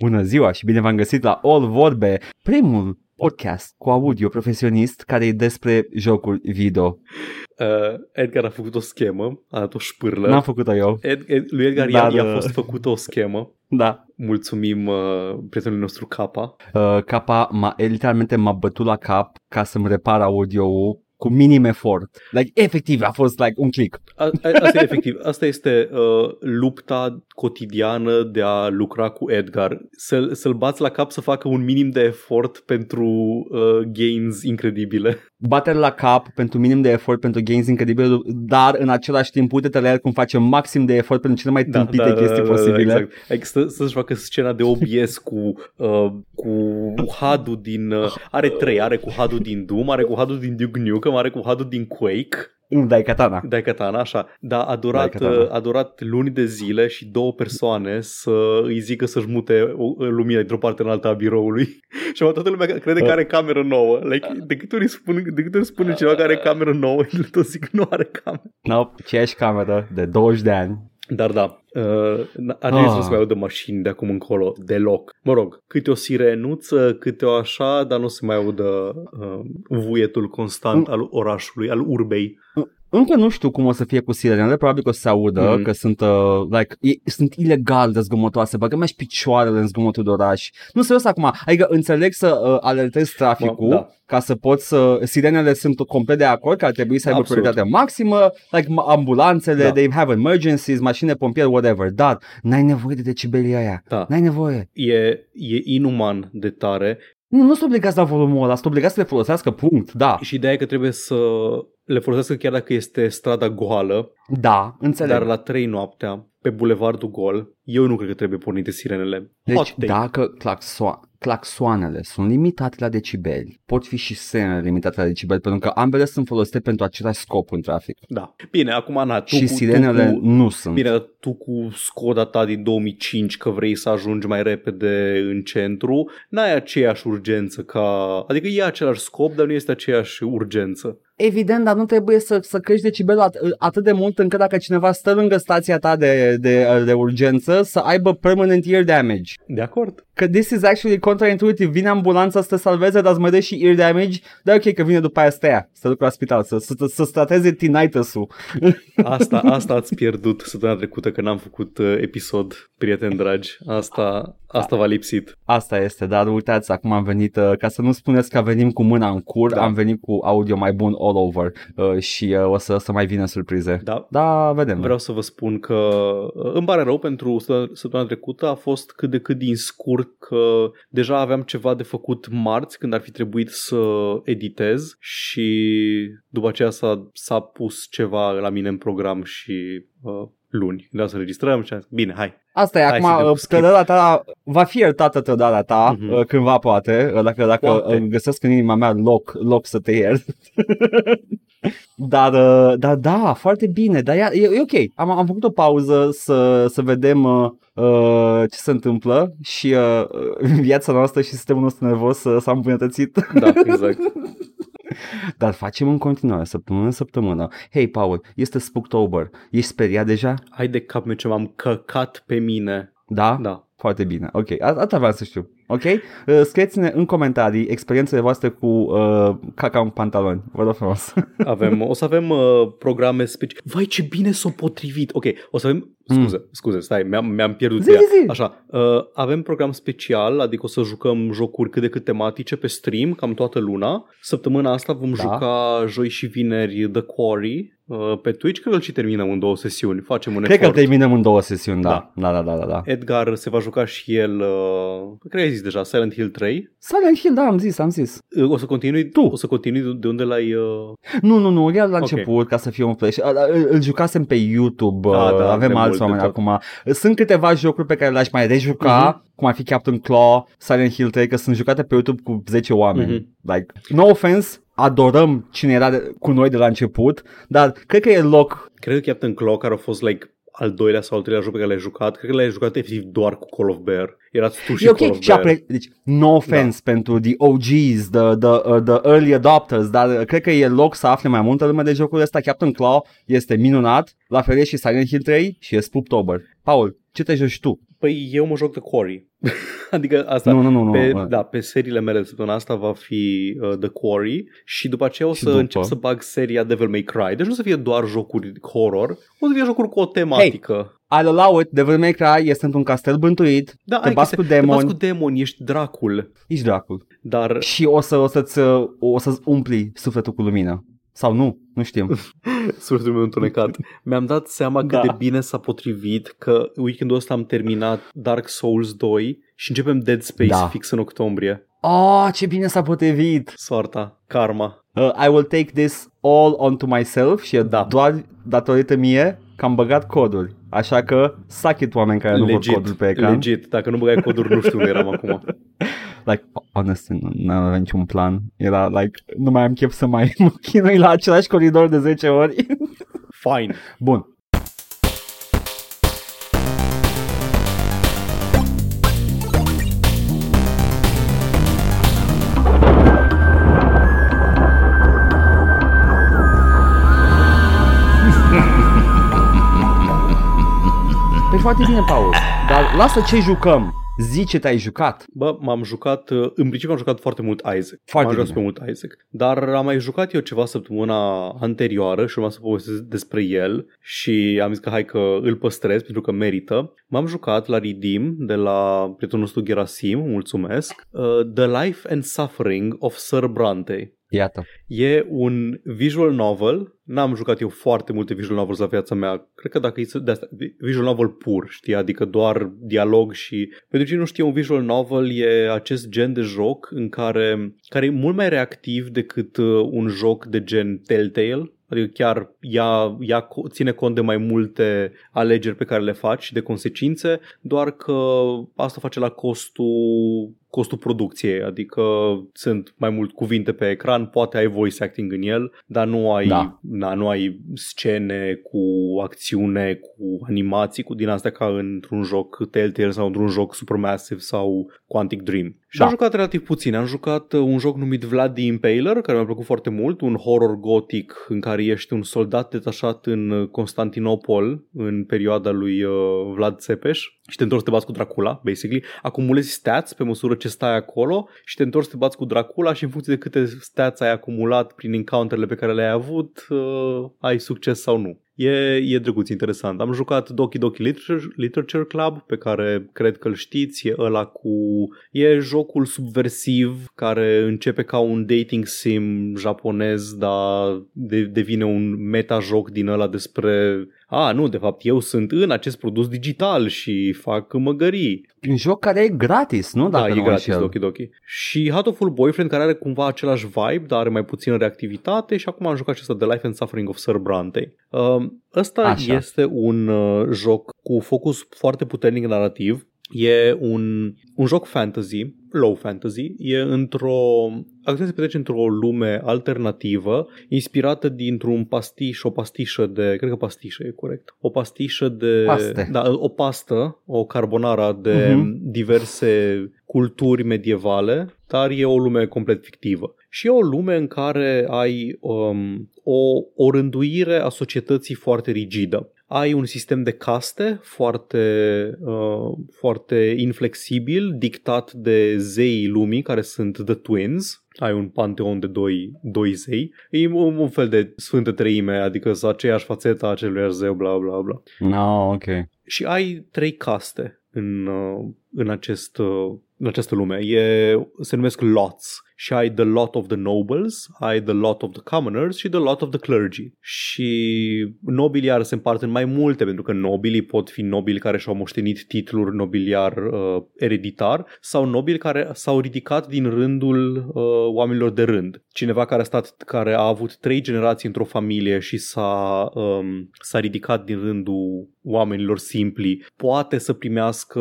Bună ziua și bine v-am găsit la All Vorbe, primul podcast cu audio profesionist care e despre jocuri video. Uh, Edgar a făcut o schemă, a dat o șpârlă. N-am făcut-o eu. Ed, Ed, lui Edgar Dar, i-a, i-a uh, fost făcută o schemă. Da. Mulțumim uh, prietenului nostru Capa. Uh, capa m-a, literalmente m-a bătut la cap ca să-mi repar audio-ul cu minim efort. Like, efectiv, a fost like un click. A, a, asta e efectiv. Asta este uh, lupta cotidiană de a lucra cu Edgar. Să, să-l bați la cap să facă un minim de efort pentru uh, gains incredibile. Batere la cap pentru minim de efort pentru gains incredibile, dar în același timp uite-te la el cum face maxim de efort pentru cele mai tâmpite chestii posibile. exact. Adică să, să-și facă scena de OBS cu, uh, cu HUD-ul din... Uh, are trei, are cu HUD-ul din Doom, are cu HUD-ul din Duke Nukem, are cu HUD-ul din Quake. Nu, dai katana. Dai katana, așa. Dar a durat, Daikatana. uh, a durat luni de zile și două persoane să îi zică să-și mute o- lumina dintr-o parte în alta a biroului. și acum toată lumea crede că are cameră nouă. Like, de câte ori spun, de câte ori spune cineva că are cameră nouă, el tot zic că nu are cameră. Nope, aceeași cameră de 20 de ani. Dar da, uh, ar trebui Ah. să nu se mai audă mașini de acum încolo deloc. Mă rog, câte o sirenuță, câte o așa, dar nu se mai audă uh, vuietul constant al orașului, al urbei. Încă nu știu cum o să fie cu sirenele, probabil că o să se audă, Mhm. mm-hmm. că sunt, uh, like, e, sunt ilegal de zgomotoase, băgă mai și picioarele în zgomotul de oraș. Nu serios acum, adică înțeleg să uh, alertezi traficul, Mă, da. ca să poți să... Sirenele sunt complet de acord că ar trebui să aibă Absolut. prioritate maximă, like ma- ambulanțele, Da. they have emergencies, mașini de pompieri, whatever, dar n-ai nevoie de decibelii aia. Da. N-ai nevoie. E, e inuman de tare Nu, nu sunt obligați la volumul ăla, sunt obligați să le folosească, punct, da. și ideea e că trebuie să le folosească chiar dacă este strada goală, Da, înțeleg. dar la 3 noaptea, pe bulevardul gol, eu nu cred că trebuie pornite sirenele. Deci Hot take. dacă claxo- claxoanele sunt limitate la decibeli, pot fi și sirenele limitate la decibeli, pentru că ambele sunt folosite pentru același scop în trafic. Da. Bine, acum na, tu și cu, sirenele tu cu, nu sunt. Bine, dar tu cu Skoda ta din 2005 că vrei să ajungi mai repede în centru, n-ai aceeași urgență ca... Adică e același scop, dar nu este aceeași urgență. Evident, dar nu trebuie să, să crești decibelul at- atât de mult încât dacă cineva stă lângă stația ta de, de, de urgență să aibă permanent ear damage. De acord? Că this is actually contraintuitive. Vine ambulanța să te salveze, dar îți mai dă și ear damage. Dar ok, că vine după aia să te ia, să te ducă la spital, să, să, să-ți trateze tinnitus-ul. Asta, asta ați pierdut săptămâna trecută că n-am făcut uh, episod, prieteni dragi. Asta, asta v-a lipsit. Asta este, dar uitați, acum am venit, uh, ca să nu spuneți că venim cu mâna în cur, Da. am venit cu audio mai bun all over uh, și uh, o să, să mai vină surprize. Da, Da, vedem. Vreau să vă spun că uh, îmi pare rău pentru săptămâna- săptămâna trecută a fost cât de cât din scurt că deja aveam ceva de făcut marți când ar fi trebuit să editez și după aceea s-a, s-a pus ceva la mine în program și uh, luni. Vreau să registrăm și am zis, bine, hai. Asta e, Hai să acum dăm uh, skip. trădarea ta va fi iertată trădarea ta Mhm. uh, cândva poate, uh, dacă, dacă Poate. uh, găsesc în inima mea loc, loc să te iert. Dar, uh, dar da, foarte bine, dar e, e ok. Am, am făcut o pauză să, să vedem uh, uh, ce se întâmplă și uh, viața noastră și sistemul nostru nervos uh, s-a îmbunătățit. Da, exact. Dar facem în continuare, săptămână în săptămână. Hei, Paul, este Spooktober. Ești speriat deja? Hai de cap meu ce m-am căcat pe mine. Da? Da. Foarte bine. Ok, A- asta vreau să știu. Ok? Uh, scrieți-ne în comentarii experiențele voastre cu uh, caca în pantaloni. Vă rog frumos. Avem, o să avem uh, programe speciale. Vai, ce bine s-o potrivit. Ok, o să avem... Scuze, mm. scuze, stai, mi-am, mi-am pierdut Zi, ea. zi, zi. Așa, uh, avem program special, adică o să jucăm jocuri cât de cât tematice pe stream, cam toată luna. Săptămâna asta vom Da. juca joi și vineri The Quarry uh, pe Twitch. Cred că îl și terminăm în două sesiuni. Facem un Cred că efort. terminăm în două sesiuni, da. Da, da, da, da. da. Edgar se va juca și el, uh, cred că ai zis deja, Silent Hill 3. Silent Hill, da, am zis, am zis. Uh, O să continui Tu. O să continui de unde l-ai... Uh... Nu, nu, nu, el la Ok. început, ca să fie un flash. Uh, Îl, îl jucasem pe YouTube, Da, uh, da, avem de alți mult, de oameni tot. acum. Sunt câteva jocuri pe care le-aș mai rejuca, Mhm. cum ar fi Captain Claw, Silent Hill 3, că sunt jucate pe YouTube cu 10 oameni. Mhm. Like, no offense, adorăm cine era de, cu noi de la început, dar cred că e loc Cred că Captain Claw, care a fost like al doilea sau al treilea joc pe care l-ai jucat, cred că l-ai jucat efectiv doar cu Call of Bear. Erați tu și E Call ok, of și Bear. apre- deci, no offense da. pentru the OGs, the, the, uh, the early adopters, dar uh, cred că e loc să afle mai multă lume de jocul ăsta. Captain Claw este minunat, la fel e și Silent Hill 3 și e Spooktober. Paul, ce te joci tu? Păi eu mă joc de Quarry. adică asta Nu, nu, nu, nu. pe, uh, da, pe seriile mele de săptămâna asta va fi uh, The Quarry și după aceea o Și să după? încep să bag seria Devil May Cry. Deci nu o să fie doar jocuri horror, o să fie jocuri cu o tematică. I'll allow it, Devil May Cry este într-un castel bântuit, da, te ai bați chestia- cu demoni. Te bați cu demoni, ești dracul. ești dracul. Dar Și o, să, o, să-ți, uh, o să-ți umpli sufletul cu lumină. Sau nu, nu știm. sufletul meu întunecat. Mi-am dat seama cât Da. de bine s-a potrivit că weekendul ăsta am terminat Dark Souls 2 și începem Dead Space Da. fix în octombrie. Oh, ce bine s-a potrivit! Soarta, karma. Uh, I will take this all onto myself și e Da. doar datorită mie că am băgat coduri. Așa că suck it, oameni care nu văd legit, coduri pe ecran. legit. Dacă nu băgai coduri, nu știu unde eram acum. Like, honest, nu nu aveam niciun plan. Era like, nu mai am chef să mai mă chinui la același coridor de 10 ori. Fine. Bun. Foarte bine, Paul. Dar lasă ce jucăm. Zi ce te-ai jucat. Bă, m-am jucat, uh, în principiu am jucat foarte mult Isaac. Foarte m-am jucat bine. pe mult Isaac. Dar am mai jucat eu ceva săptămâna anterioară și urma să povestesc despre el și am zis că hai că îl păstrez pentru că merită. M-am jucat la Redeem de la prietenul nostru Gerasim, mulțumesc, uh, The Life and Suffering of Sir Brante. Iată. E un visual novel. N-am jucat eu foarte multe visual novels la viața mea. Cred că dacă e să- de asta, visual novel pur, știi, adică doar dialog și... Pentru cine nu știe, un visual novel e acest gen de joc în care, care e mult mai reactiv decât uh, un joc de gen Telltale. Adică chiar ia, ia, co- ține cont de mai multe alegeri pe care le faci și de consecințe, doar că asta face la costul costul producției, adică sunt mai mult cuvinte pe ecran, poate ai voice acting în el, dar nu ai, Da. na, nu ai scene cu acțiune, cu animații, cu din astea ca într-un joc Telltale sau într-un joc Supermassive sau Quantic Dream. Și Da. am jucat relativ puțin. Am jucat uh, un joc numit Vlad the Impaler, care mi-a plăcut foarte mult, un horror gotic în care ești un soldat detașat în uh, Constantinopol în perioada lui uh, Vlad Țepeș și te întorci să te bați cu Dracula, basically. Acumulezi stats pe măsură ce stai acolo și te întorci să te bați cu Dracula și în funcție de câte stats ai acumulat prin encounterele pe care le-ai avut, uh, ai succes sau nu. E, e drăguț, interesant. Am jucat Doki Doki Literature, Literature Club, pe care cred că îl știți, e ăla cu... E jocul subversiv care începe ca un dating sim japonez, dar de, devine un metajoc din ăla despre... A, nu, de fapt, eu sunt în acest produs digital și fac măgării. Un joc care e gratis, nu? Dacă da, nu e gratis înșel. Doki Doki. Și Hatoful Boyfriend, care are cumva același vibe, dar are mai puțină reactivitate și acum am jucat acesta The Life and Suffering of Sir Brante. Uh, ăsta Așa. este un uh, joc cu focus foarte puternic narrativ. E un, un joc fantasy, low fantasy, e într-o... Acțiunea se petrece într-o lume alternativă, inspirată dintr-un pastiș, o pastișă de... Cred că pastișă e corect. O pastișă de... Paste. Da, o pastă, o carbonara de Mhm. diverse culturi medievale, dar e o lume complet fictivă. Și e o lume în care ai um, o, o rânduire a societății foarte rigidă. Ai un sistem de caste foarte, uh, foarte inflexibil, dictat de zeii lumii, care sunt The Twins. Ai un panteon de doi, doi zei. E un, un fel de sfântă treime, adică să aceeași fațetă a acelui zeu, bla bla bla No, ok. și ai trei caste în, uh, în, acest, uh, în această lume. E, se numesc lots și ai the lot of the nobles, ai the lot of the commoners și the lot of the clergy. Și nobilii iar se împart în mai multe, pentru că nobilii pot fi nobili care și-au moștenit titluri nobiliar uh, ereditar sau nobili care s-au ridicat din rândul uh, oamenilor de rând. Cineva care a, stat, care a avut trei generații într-o familie și s-a, um, s-a ridicat din rândul oamenilor simpli, poate să primească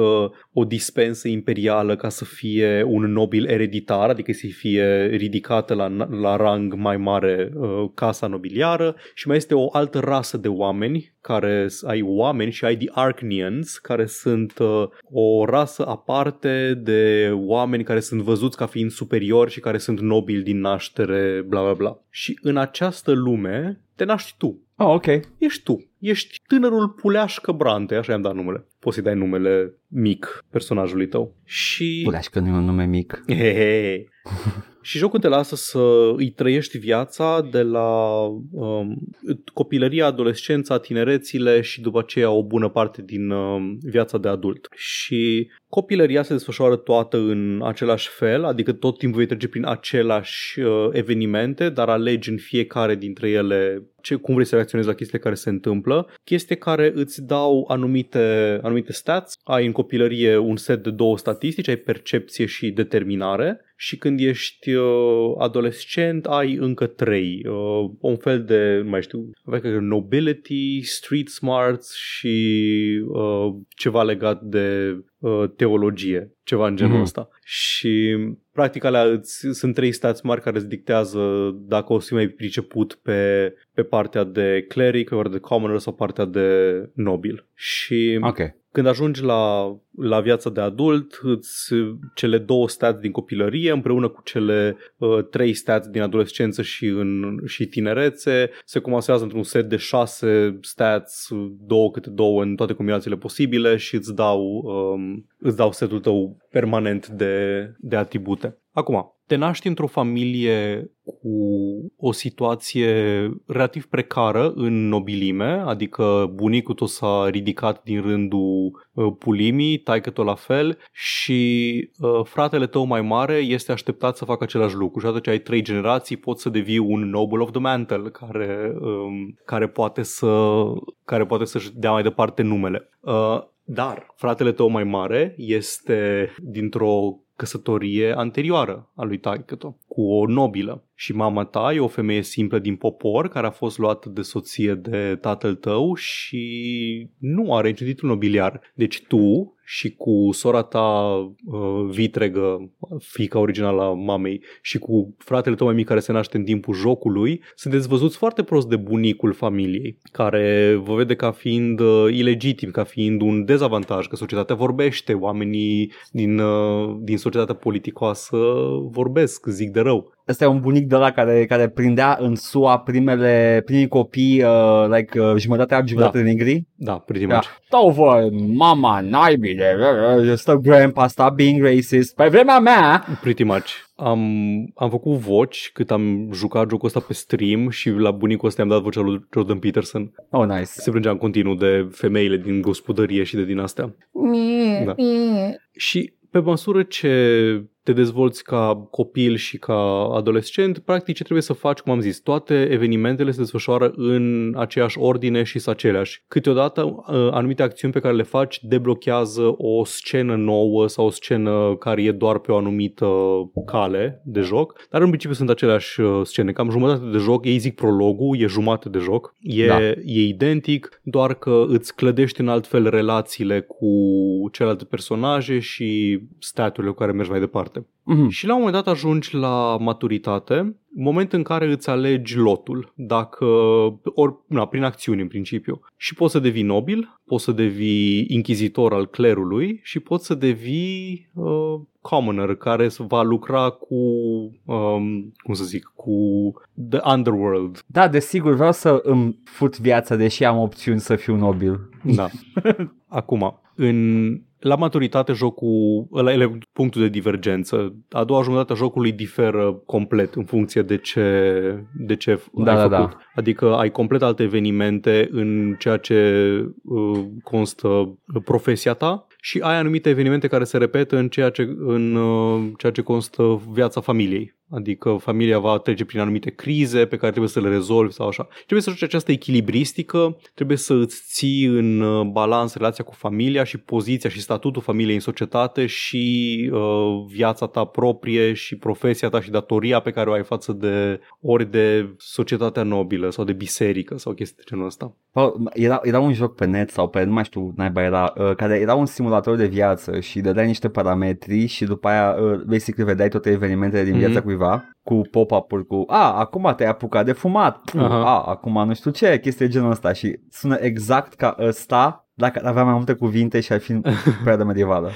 o dispensă imperială ca să fie un nobil ereditar, adică să fie ridicată la, la rang mai mare uh, casa nobiliară și mai este o altă rasă de oameni care ai oameni și ai the Arknians, care sunt uh, o rasă aparte de oameni care sunt văzuți ca fiind superiori și care sunt nobili din naștere, bla bla bla. Și în această lume te naști tu Oh, ok. ești tu. Ești tânărul Puleașcă Brante, așa i-am dat numele. Poți să-i dai numele mic personajului tău. Și... Puleașcă nu e un nume mic. Hehe. și jocul te lasă să îi trăiești viața de la um, copilăria, adolescența, tinerețile și după aceea o bună parte din um, viața de adult. Și copilăria se desfășoară toată în același fel, adică tot timpul vei trece prin aceleași uh, evenimente, dar alegi în fiecare dintre ele ce, cum vrei să reacționezi la chestiile care se întâmplă, chestii care îți dau anumite, anumite stats, ai în copilărie un set de două statistici, ai percepție și determinare. Și când ești uh, adolescent ai încă trei, uh, un fel de, nu mai știu, nobility, street smarts și uh, ceva legat de uh, teologie, ceva în genul mm-hmm. ăsta. Și practic alea îți, sunt trei stați mari care îți dictează dacă o să mai priceput pe, pe partea de cleric, ori de commoner sau partea de nobil. Și okay. Când ajungi la, la viața de adult, îți, cele două stats din copilărie împreună cu cele uh, trei stats din adolescență și, în, și tinerețe se comasează într-un set de șase stats, două câte două în toate combinațiile posibile și îți dau, um, îți dau setul tău permanent de, de atribute. Acum, te naști într-o familie cu o situație relativ precară în nobilime, adică bunicul tău s-a ridicat din rândul uh, pulimii, taică tot la fel și uh, fratele tău mai mare este așteptat să facă același lucru și atunci ai trei generații, poți să devii un noble of the mantle care, um, care poate să care poate să-și dea mai departe numele. Uh, dar fratele tău mai mare este dintr-o căsătorie anterioară a lui taică cu o nobilă. Și mama ta e o femeie simplă din popor care a fost luată de soție de tatăl tău și nu are niciun titlu nobiliar. Deci tu și cu sora ta uh, vitregă, fica originală a mamei, și cu fratele tău mai mic care se naște în timpul jocului, sunteți văzuți foarte prost de bunicul familiei, care vă vede ca fiind uh, ilegitim, ca fiind un dezavantaj, că societatea vorbește, oamenii din, uh, din societatea politicoasă vorbesc, zic de rău. Ăsta e un bunic de la care, care prindea în SUA primele, primii copii, uh, like, uh, jumătate albi, jumătate Da. negri. Da, pretty much. Stau vă, mama, naibile, stă grandpa, sta being racist. Pe vremea mea, Pretty much. Am, am făcut voci cât am jucat jocul ăsta pe stream și la bunicul ăsta i-am dat vocea lui Jordan Peterson. oh nice. Se plângea în continuu de femeile din gospodărie și de din astea. Da. Și pe măsură ce te dezvolți ca copil și ca adolescent, practic ce trebuie să faci, cum am zis, toate evenimentele se desfășoară în aceeași ordine și sunt aceleași. Câteodată uh, anumite acțiuni pe care le faci deblochează o scenă nouă sau o scenă care e doar pe o anumită cale de joc, dar în principiu sunt aceleași uh, scene. Cam jumătate de joc, ei zic prologul, e jumătate de joc, e, Da. e identic, doar că îți clădești în alt fel relațiile cu celelalte personaje și staturile cu care mergi mai departe. Mhm. Și la un moment dat ajungi la maturitate, moment în care îți alegi lotul, dacă, ori, na, prin acțiuni în principiu. Și poți să devii nobil, poți să devii inchizitor al clerului și poți să devii uh, commoner care va lucra cu, um, cum să zic, cu the underworld. Da, desigur, vreau să îmi fut viața, deși am opțiuni să fiu nobil. Da. Acum, în, la maturitate jocul, ăla e punctul de divergență. A doua jumătate a jocului diferă complet în funcție de ce, de ce Da, ai da, făcut. da. Adică ai complet alte evenimente în ceea ce uh, constă profesia ta și ai anumite evenimente care se repetă în ceea ce, în uh, ceea ce constă viața familiei. Adică familia va trece prin anumite crize pe care trebuie să le rezolvi sau așa. Trebuie să joci această echilibristică, trebuie să îți ții în uh, balans relația cu familia și poziția și statutul familiei în societate și uh, viața ta proprie și profesia ta și datoria pe care o ai față de ori de societatea nobilă sau de biserică sau chestii de genul ăsta. Bă, Era, era un joc pe net sau pe, nu mai știu, naiba era, uh, care era un simulator de viață și dădeai niște parametri și după aia, uh, basically, vedeai toate evenimentele din Mhm. viața cuiva cu pop-up-uri cu, a, acum te-ai apucat de fumat, Puh, Aha. a, acum nu știu ce, chestii de genul ăsta și sună exact ca ăsta dacă ar avea mai multe cuvinte și ar fi în perioada medievală.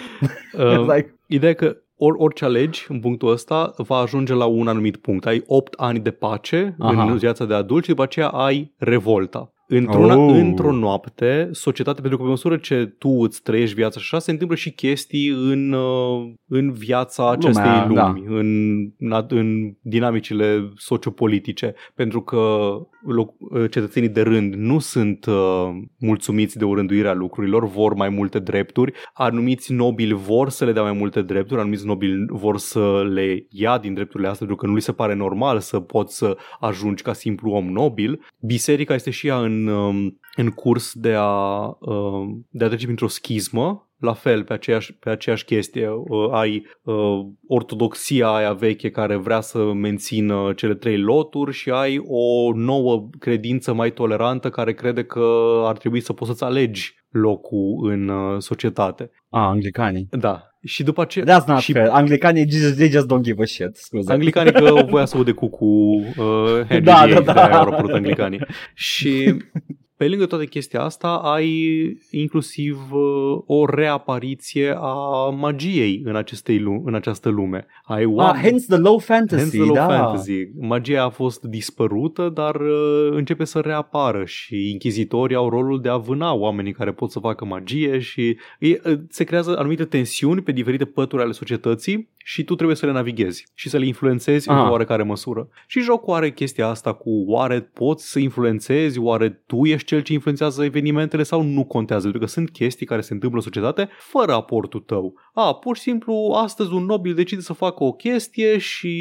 Uh, like, Ideea e că or, orice alegi în punctul ăsta va ajunge la un anumit punct. Ai 8 ani de pace Aha. în viața de adult și după aceea ai revolta. Într-una, Oh. Într-o noapte, societatea, pentru că pe măsură ce tu îți trăiești viața și așa, se întâmplă și chestii în, uh, în viața acestei Lumea, lumi, în, în, în dinamicile sociopolitice, pentru că loc, uh, cetățenii de rând nu sunt uh, mulțumiți de urânduirea lucrurilor, vor mai multe drepturi, anumiți nobili vor să le dea mai multe drepturi, anumiți nobili vor să le ia din drepturile astea pentru că nu li se pare normal să poți să ajungi ca simplu om nobil. Biserica este și ea în, um, în curs de a, um, de a trece printr-o schismă, la fel, pe aceeași, pe aceeași chestie. Uh, ai uh, ortodoxia aia veche care vrea să mențină cele trei loturi și ai o nouă credință mai tolerantă care crede că ar trebui să poți să-ți alegi locul în uh, societate. Ah, anglicanii. Da. Și după aceea... That's not și fair. Anglicanii, just, they just don't give a shit. Scuze. Anglicanii că voia să ude cu cu uh, Henry Da, VIII, da, da. de-aia au apărut anglicanii. Și pe lângă toate chestia asta ai inclusiv uh, o reapariție a magiei în, acestei lu- în această lume. Ai Ah, oameni... hence the low fantasy, Hence the low da. fantasy. Magia a fost dispărută, dar uh, începe să reapară și inchizitorii au rolul de a vâna oamenii care pot să facă magie și e, uh, se creează anumite tensiuni pe diferite pături ale societății și tu trebuie să le navighezi și să le influențezi Aha. într-o oarecare măsură. Și jocul are chestia asta cu oare poți să influențezi, oare tu ești cel ce influențează evenimentele sau nu contează, pentru că sunt chestii care se întâmplă în societate fără aportul tău. A, pur și simplu, astăzi un nobil decide să facă o chestie și,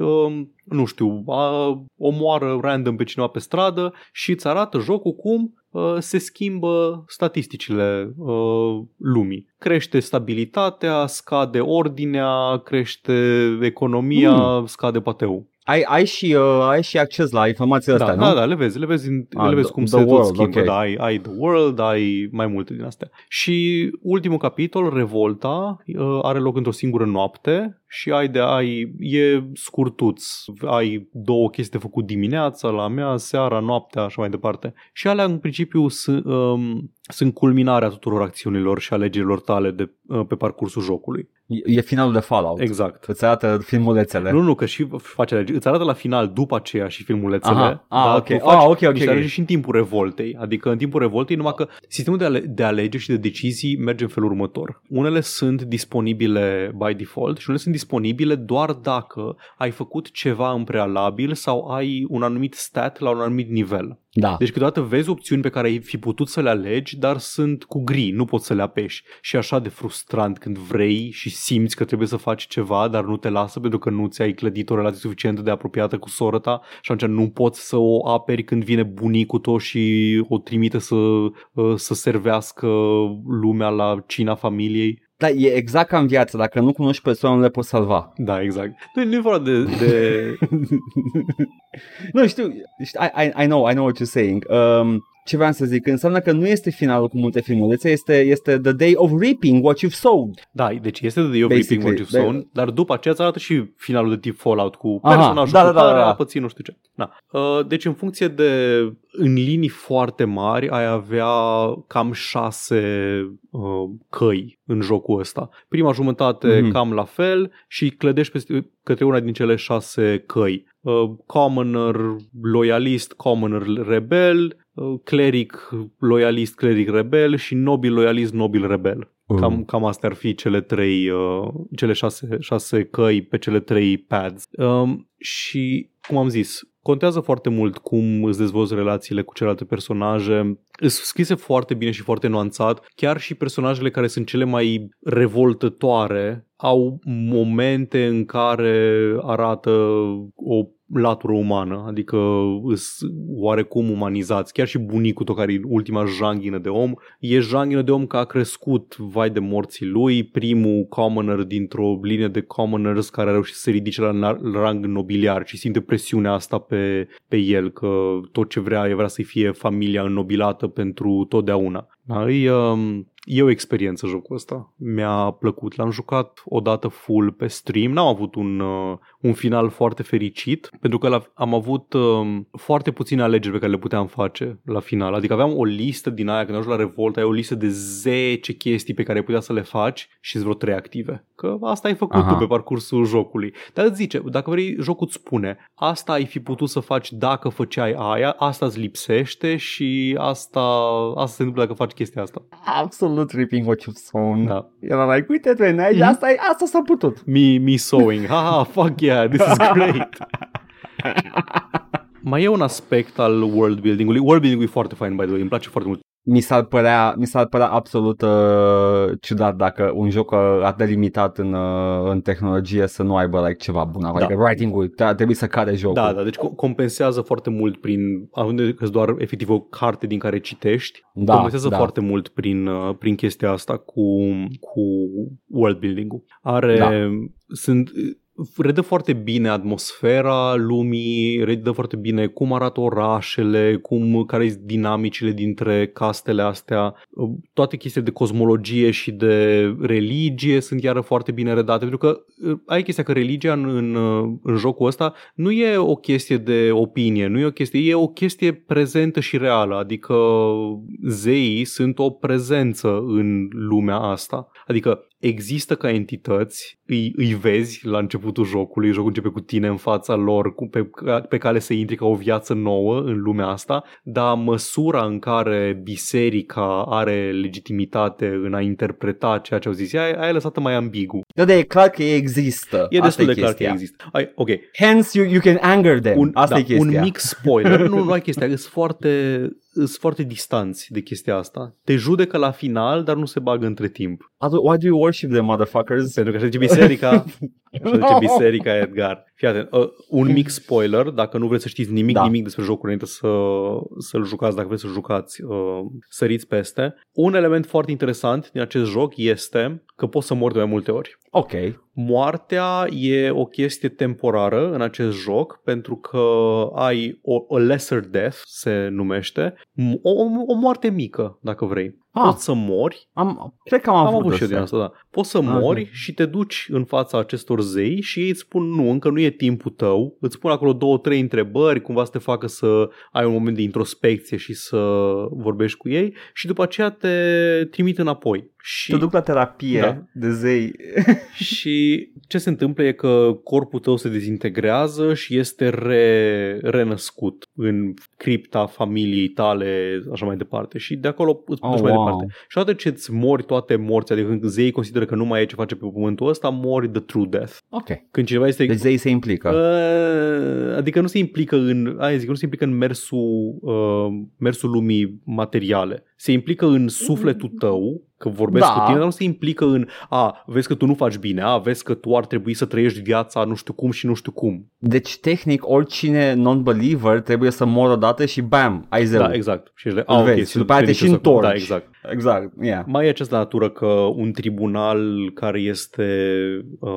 um, nu știu, a, omoară random pe cineva pe stradă și îți arată jocul cum uh, se schimbă statisticile uh, lumii. Crește stabilitatea, scade ordinea, crește economia, Hmm. scade pateul. Ai, ai, și, uh, ai și acces la informațiile Da, astea, da, nu? da, le vezi, le vezi, în, Ah, le vezi the- cum the se tot world, schimbă. ok. Da, ai, ai The World, ai mai multe din astea. Și ultimul capitol, Revolta, uh, are loc într-o singură noapte și ai de ai, e scurtuț. Ai două chestii de făcut dimineața, la mea, seara, noaptea, așa mai departe. Și alea, în principiu, sunt, um, sunt culminarea tuturor acțiunilor și alegerilor tale de, uh, pe parcursul jocului. E, e finalul de Fallout. Exact. Îți arată filmulețele. Nu, nu, că și face alegeri. Îți arată la final, după aceea și filmulețele. Aha. Ah, dar ok. tu faci Ah, ok, ok, niște ok. alegeri și în timpul revoltei. Adică în timpul revoltei, numai că sistemul de, ale- de alegeri și de decizii merge în felul următor. Unele sunt disponibile by default și unele sunt disponibile doar dacă ai făcut ceva în prealabil sau ai un anumit stat la un anumit nivel. Da. Deci câteodată vezi opțiuni pe care ai fi putut să le alegi, dar sunt cu gri, nu poți să le apeși. Și e așa de frustrant când vrei și simți că trebuie să faci ceva, dar nu te lasă pentru că nu ți-ai clădit o relație suficient de apropiată cu sora ta și atunci nu poți să o aperi când vine bunicul tău și o trimite să, uh, să servească lumea la cina familiei. Da, e exact ca în viață. Dacă nu cunoști persoane, nu le poți salva. Da, exact. Nu, nu e vorba de, de nu, știu, știu I, I, I know, I know what you're saying. Um, ce vreau să zic, înseamnă că nu este finalul cu multe filmulețe, este, este the day of reaping what you've sowed. Da, deci este de eu Basically, Reaping What You've Sown, dar după aceea îți arată și finalul de tip Fallout cu Aha, personajul da, cu da, da, care da. a pățit nu știu ce. Da. Uh, Deci în funcție de, în linii foarte mari, ai avea cam șase uh, căi în jocul ăsta. Prima jumătate Mhm. cam la fel și clădești peste, către una din cele șase căi. Uh, commoner, loyalist, commoner, rebel, uh, cleric, loyalist, cleric, rebel și nobil, loyalist, nobil, rebel. Cam, cam astea ar fi cele trei, uh, cele șase, șase căi pe cele trei pads. Um, și, cum am zis, contează foarte mult cum îți dezvolți relațiile cu celelalte personaje. Sunt scrise foarte bine și foarte nuanțat. Chiar și personajele care sunt cele mai revoltătoare au momente în care arată o latură umană, adică îs oarecum umanizați. Chiar și bunicul tău care e ultima janghină de om, e janghină de om că a crescut vai de morții lui, primul commoner dintr-o linie de commoners care a reușit să se ridice la nar- rang nobiliar și simte presiunea asta pe, pe el, că tot ce vrea e vrea să-i fie familia înnobilată pentru totdeauna. Da, e, um, e o experiență jocul ăsta. Mi-a plăcut. L-am jucat odată full pe stream. N-am avut un, uh, un final foarte fericit, pentru că am avut uh, foarte puține alegeri pe care le puteam face la final. Adică aveam o listă din aia, când ajungi la Revolt, ai o listă de 10 chestii pe care ai putea să le faci și vreo 3 active. Că asta ai făcut Aha. tu pe parcursul jocului. Dar îți zice, dacă vrei, jocul îți spune, asta ai fi putut să faci dacă făceai aia, asta îți lipsește și asta, asta se întâmplă dacă faci chestia asta. Absolut ripping what you've sown. Da. Era like, uite, tu aici, mm-hmm. asta, asta s-a putut. Me, me sewing. Ha, fuck yeah, this is great. Mai e un aspect al world building-ului. World building-ul e foarte fain, by the way, îmi place foarte mult mi s-ar părea, mi s-ar părea absolut uh, ciudat dacă un joc uh, atât de limitat în, uh, în tehnologie să nu aibă like, ceva bun. Da. Adică writing-ul trebuie să care jocul. Da, da, deci compensează foarte mult prin, având că doar efectiv o carte din care citești, da, compensează da. foarte mult prin, uh, prin chestia asta cu, cu world building-ul. Are, da. sunt, redă foarte bine atmosfera lumii, redă foarte bine cum arată orașele, cum, care sunt dinamicile dintre castele astea, toate chestiile de cosmologie și de religie sunt iară foarte bine redate, pentru că uh, ai chestia că religia în, în, uh, în jocul ăsta nu e o chestie de opinie, nu e o chestie, e o chestie prezentă și reală, adică zeii sunt o prezență în lumea asta. Adică există ca entități, îi, îi vezi la începutul jocului, jocul începe cu tine în fața lor, cu, pe, pe care să intri ca o viață nouă în lumea asta, dar măsura în care biserica are legitimitate în a interpreta ceea ce au zis, aia, aia e lăsată mai ambigu. Da, de e clar că există. E destul de clar că există. Ai, ok. Hence you, you can anger them. Un, Asta da, e chestia. Un mic spoiler. nu, nu ai chestia, sunt foarte sunt foarte distanți de chestia asta. Te judecă la final, dar nu se bagă între timp. Why do you worship them, motherfuckers? Pentru că așa biserica, așa zice biserica Edgar. Fii atent, uh, un mic spoiler, dacă nu vreți să știți nimic, da. nimic despre jocul înainte să, să-l jucați, dacă vreți să jucați, uh, săriți peste. Un element foarte interesant din acest joc este că poți să mori de mai multe ori. Ok. Moartea e o chestie temporară în acest joc pentru că ai o, o lesser death, se numește, o, o moarte mică, dacă vrei. Ah, Poți să mori. Am, cred că am, am avut și eu din asta, da. Poți să ah, mori okay. și te duci în fața acestor zei și ei îți spun nu, încă nu e timpul tău. Îți spun acolo două, trei întrebări, cumva să te facă să ai un moment de introspecție și să vorbești cu ei și după aceea te trimit înapoi. Și... Te duc la terapie da. de zei. și ce se întâmplă e că corpul tău se dezintegrează și este re, renăscut în cripta familiei tale, așa mai departe. Și de acolo îți oh, mai wow. departe. Și odată ce îți mori toate morții, adică când zeii consideră că nu mai ai ce face pe pământul ăsta, mori the true death. Ok. Când cineva este... Deci zeii se implică. Uh, adică nu se implică în... Aia zic, nu se implică în mersul, uh, mersul lumii materiale. Se implică în sufletul tău că vorbesc da. cu tine, dar nu se implică în a, vezi că tu nu faci bine, a, vezi că tu ar trebui să trăiești viața nu știu cum și nu știu cum. Deci, tehnic, oricine non-believer trebuie să moră odată și bam, ai zero. Da, exact. Și, a, okay, vezi, și după aia te și întorci. Da, exact. Exact, yeah. Mai e această natură că un tribunal care este uh,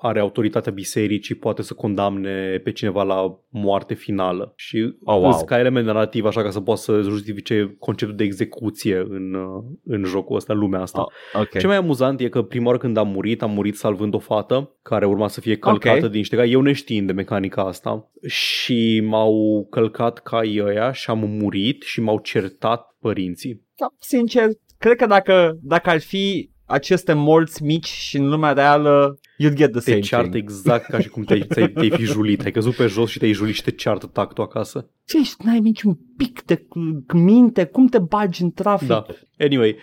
are autoritatea bisericii poate să condamne pe cineva la moarte finală și oh, wow. ca element narrativ așa ca să poată să justifice conceptul de execuție în, uh, în jocul ăsta, în lumea asta. Oh, okay. Ce mai amuzant e că prima oară când am murit, am murit salvând o fată care urma să fie călcată okay. din niște cai, eu neștiind de mecanica asta și m-au călcat ca ăia și am murit și m-au certat părinții. Da, sincer, cred că dacă, dacă ar fi aceste morți mici și în lumea reală you'd get the same te ceartă thing. exact ca și cum te-ai, te-ai, te-ai fi julit. Ai căzut pe jos și te-ai julit și te ceartă tactul acasă. Ce ești? N-ai niciun pic de minte? Cum te bagi în trafic? Da. Anyway,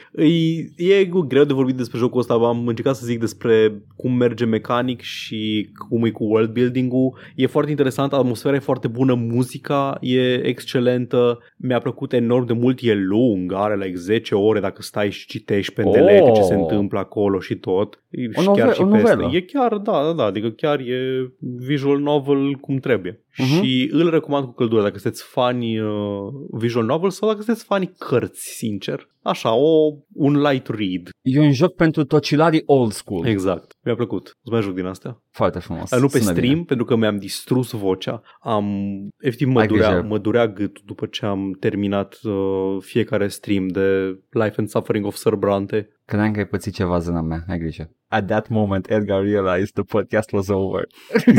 e, e greu de vorbit despre jocul ăsta. Am încercat să zic despre cum merge mecanic și cum e cu world building-ul. E foarte interesant, atmosfera e foarte bună, muzica e excelentă. Mi-a plăcut enorm de mult, e lung, are like 10 ore dacă stai și citești pe oh. ce se întâmplă acolo și tot. O, novel, chiar și o novelă. E, chiar, da, da, da, adică chiar e visual novel cum trebuie. Mhm. Și îl recomand cu căldură dacă sunteți fani uh, visual novel sau dacă sunteți fani cărți, sincer. Așa, o, un light read. E un joc pentru tocilarii old school. Exact. Mi-a plăcut. O să mai joc din astea. Foarte frumos. Dar nu pe Sună stream, bine. pentru că mi-am distrus vocea. Am, efectiv, mă Ai durea, grijă. mă durea gâtul după ce am terminat uh, fiecare stream de Life and Suffering of Sir Brante. Credeam că ai pățit ceva zâna mea, ai grijă. At that moment, Edgar realized the podcast was over.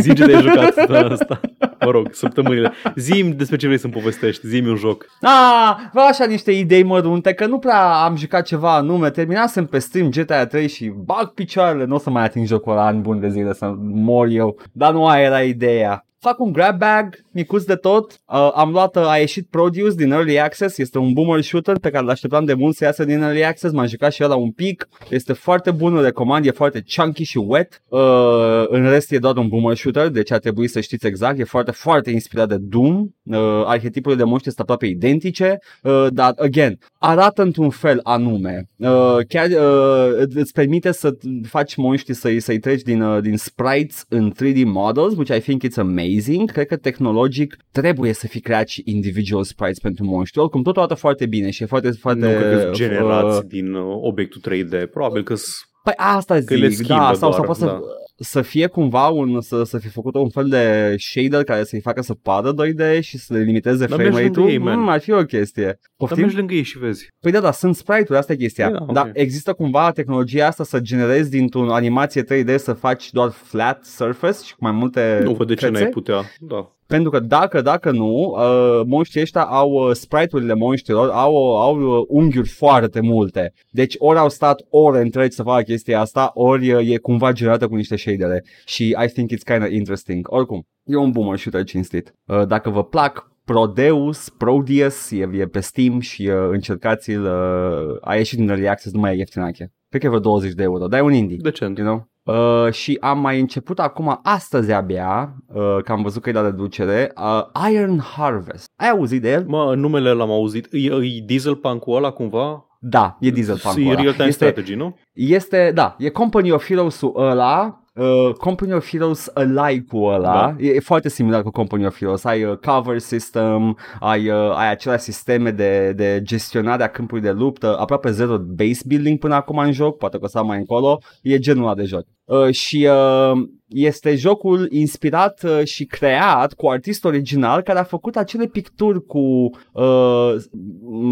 Zi ce te-ai jucat săptămâna asta. Mă rog, săptămânile. Zim despre ce vrei să-mi povestești. Zim un joc. Ah, vreau așa niște idei mărunte, că nu prea am jucat ceva anume. Terminasem pe stream GTA 3 și bag picioarele, nu o să mai ating jocul ăla ani buni de zile să mor eu. Dar nu aia era ideea. Fac un grab bag, micuț de tot. Uh, am luat, uh, a ieșit Produce din Early Access, este un boomer shooter pe care l-așteptam de mult să iasă din Early Access, m-am jucat și ăla un pic. Este foarte bun, îl recomand, e foarte chunky și wet. Uh, în rest e doar un boomer shooter, deci ar trebui să știți exact. E foarte, foarte inspirat de Doom. Uh, arhetipurile de monștri sunt aproape identice, uh, dar, again, arată într-un fel anume. Uh, chiar uh, îți permite să faci monștri să-i, să-i treci din, uh, din sprites în 3D models, which I think it's amazing. Cred că tehnologic trebuie să fi creat și individual sprites pentru monștri. Oricum, totul arată foarte bine și e foarte, foarte... nu cred că uh, generați din uh, obiectul 3D. Probabil că Păi asta zic, le schimbă da, sau, sau doar, poate să, da. să fie cumva un, să, să fi făcut un fel de shader care să-i facă să pară 2D și să le limiteze Dar frame mergi lângă rate-ul. ei, man. Mm, ar fi o chestie. Dar Poftim? mergi lângă ei și vezi. Păi da, da, sunt sprite-uri, asta e chestia. Păi da, Dar ok. există cumva tehnologia asta să generezi dintr-o animație 3D să faci doar flat surface și cu mai multe Nu văd de ce fețe? n-ai putea. Da. Pentru că dacă, dacă nu, uh, monștrii ăștia au uh, sprite-urile monștrilor, au, au uh, unghiuri foarte multe. Deci ori au stat ore întregi să facă chestia asta, ori uh, e cumva generată cu niște shadere. Și I think it's kind of interesting. Oricum, e un boomer shooter cinstit. Uh, dacă vă plac Prodeus, Prodeus, e, e pe Steam și uh, încercați-l, uh, a ieșit din Early Access, nu mai e ieftinache. Cred că e vreo 20 de euro, dar e un indie. Decent. You know? Uh, și am mai început acum astăzi abia, uh, că am văzut că e la reducere, uh, Iron Harvest. Ai auzit de el? Mă, numele l-am auzit. E, e Dieselpunk-ul ăla cumva? Da, e Dieselpunk E ăla. real-time Este, strategy, nu? este, da, e Company of Heroes-ul ăla, uh, Company of Heroes alike-ul ăla, Da. e, e foarte similar cu Company of Heroes, ai uh, cover system, ai, uh, ai aceleași sisteme de, de gestionare a câmpului de luptă, aproape zero base building până acum în joc, poate că o să am mai încolo, e genul ăla de joc. Uh, și uh, este jocul inspirat uh, și creat cu artist original care a făcut acele picturi cu uh,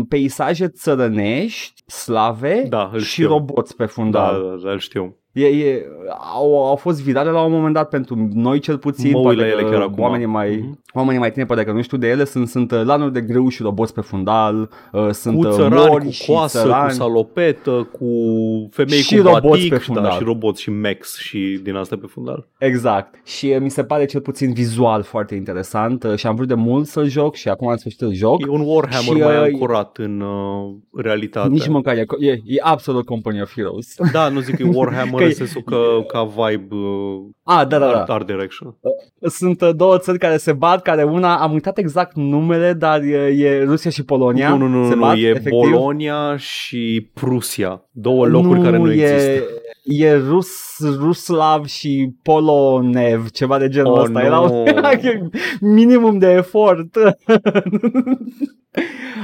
peisaje țărănești, slave Da, îl și știu. roboți pe Da, fundal. da, da, îl știu. E, e, au, au fost virale la un moment dat pentru noi cel puțin, Mă uit poate la ele că chiar acum. oamenii mai, Mhm. oamenii mai tineri poate că nu știu de ele, sunt, sunt uh, lanuri de grâu și roboți pe fundal, uh, sunt Cu uh, țărani, mori cu și coasă, cu țărani. salopetă, cu femei Și cu roboți batic, pe fundal. Da, și roboți și mex și din asta pe fundal. Exact. Și uh, mi se pare cel puțin vizual foarte interesant uh, și am vrut de mult să-l joc și acum în sfârșit îl joc. E un Warhammer Și, mai uh, ancorat în uh, realitate. Nici măcar e, e, e absolut Company of Heroes. Da, nu zic că e Warhammer Că în e- sensul că ca vibe uh, Ah, da, da, art, da. art direction. Sunt uh, două țări care se bat, care una, am uitat exact numele, dar e, e Rusia și Polonia. Nu, nu, nu, se nu, bat, e efectiv. Bolonia și Prusia. Două locuri care nu e, există. E Rus, Ruslav și Polonev, ceva de genul Oh, ăsta. nu. Erau minimum de efort.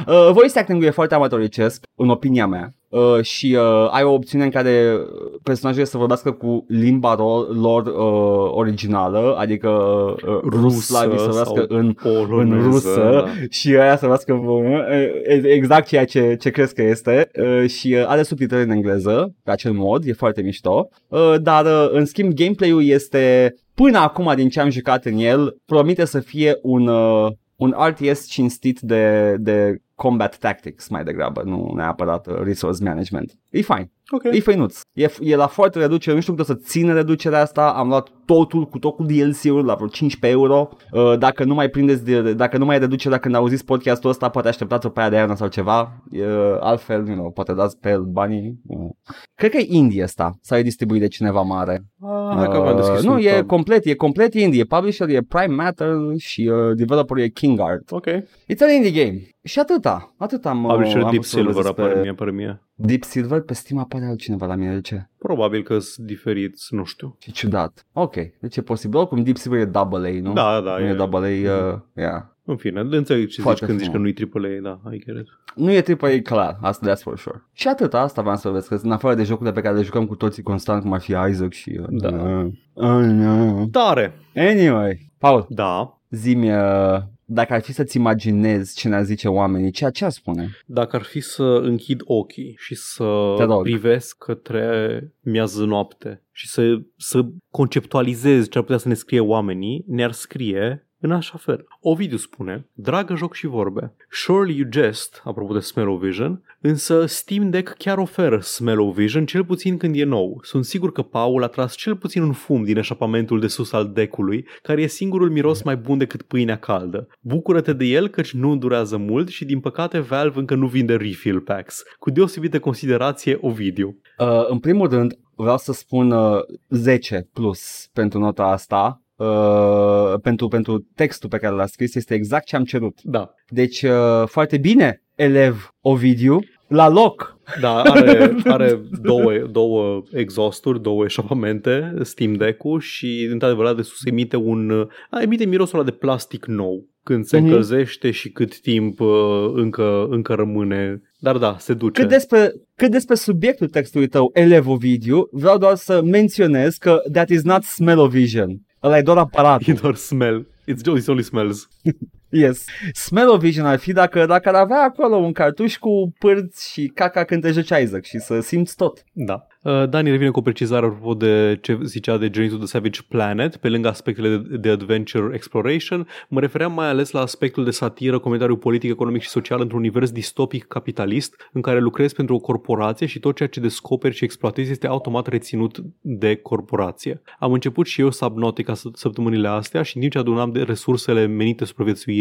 uh, voice acting-ul e foarte amatoricesc, în opinia mea. Uh, și uh, ai o opțiune în care personajele să vorbească cu limba ro- lor uh, originală, adică uh, ruslavii să vorbească sau în poloneză, în rusă da. și aia să vorbească uh, exact ceea ce, ce crezi că este uh, și uh, are subtitrări în engleză pe acel mod, e foarte mișto, uh, dar uh, în schimb gameplay-ul este până acum din ce am jucat în el, promite să fie un, uh, un RTS cinstit de, de combat tactics mai degrabă, nu neapărat uh, resource management. E fine. Ok. E făinuț. E, e la foarte reducere, nu știu cât o să țină reducerea asta, am luat totul cu tot cu DLC-ul la vreo 15 euro. Uh, dacă nu mai prindeți, de, dacă nu mai e reducerea când auziți podcastul ăsta, poate așteptați-o pe aia de iarnă sau ceva. Uh, altfel, you know, poate dați pe el banii. Uh. Cred că e indie ăsta, sau e distribuit de cineva mare. Ah, hai că aveam deschis nu, un e tab. complet, e complet indie. Publisher e Prime Matter și uh, developer e King Art. Ok. It's an indie game. și atâta, atât am Publisher am Deep vrut să vorbesc Silver apare despre mie, apare mie. Deep Silver, pe Steam apare altcineva la mine, de ce? Probabil că sunt diferiți, nu știu. Ce ciudat. Ok, deci e posibil. Oricum Deep Silver e double A, nu? Da, da, Nu e e, double A, uh, yeah. în fine, înțeleg ce Foarte zici când zici că frumos. nu-i AAA, da, I get it. Nu e triple A clar, asta that's for sure. Și atât, asta vreau să vă vezi, că în afară de jocurile pe care le jucăm cu toții constant, cum ar fi Isaac și... Uh, Da. Uh, uh, uh. Tare! Anyway, Paul, Da, zi-mi, uh, dacă ar fi să-ți imaginezi ce ne-ar zice oamenii, ce, ce ar spune? Dacă ar fi să închid ochii și să Te rog. privesc către miază noapte și să, să conceptualizez ce ar putea să ne scrie oamenii, ne-ar scrie în așa fel. Ovidiu spune, dragă joc și vorbe, surely you jest, apropo de Smell-O-Vision, însă Steam Deck chiar oferă Smell-O-Vision cel puțin când e nou. Sunt sigur că Paul a tras cel puțin un fum din eșapamentul de sus al deckului, care e singurul miros mai bun decât pâinea caldă. Bucură-te de el căci nu durează mult și din păcate Valve încă nu vinde refill packs. Cu deosebită considerație Ovidiu. Uh, în primul rând, vreau să spun uh, 10 plus pentru nota asta. Uh, pentru, pentru textul pe care l-a scris este exact ce am cerut. Da. Deci, uh, foarte bine, elev Ovidiu, la loc. Da, are, are două, două exhausturi, două eșapamente, Steam Deck-ul și într-adevăr de sus emite un a, emite mirosul ăla de plastic nou când se Mhm. încălzește și cât timp uh, încă, încă rămâne. Dar da, se duce. Cât despre, cât despre subiectul textului tău, elev Ovidiu, vreau doar să menționez că that is not smell-o-vision. Ăla e doar aparatul. E doar smell. It's, it's only smells. Yes. Smell-o-vision ar fi dacă, dacă ar avea acolo un cartuș cu pârți și caca când te joci Isaac și să simți tot. Da. Uh, Dani revine cu o precizare apropo de ce zicea de Journey to the Savage Planet, pe lângă aspectele de, de adventure exploration, mă refeream mai ales la aspectul de satiră, comentariu politic, economic și social într-un univers distopic capitalist în care lucrezi pentru o corporație și tot ceea ce descoperi și exploatezi este automat reținut de corporație. Am început și eu Subnautica s- săptămânile astea și în timp ce adunam de resursele menite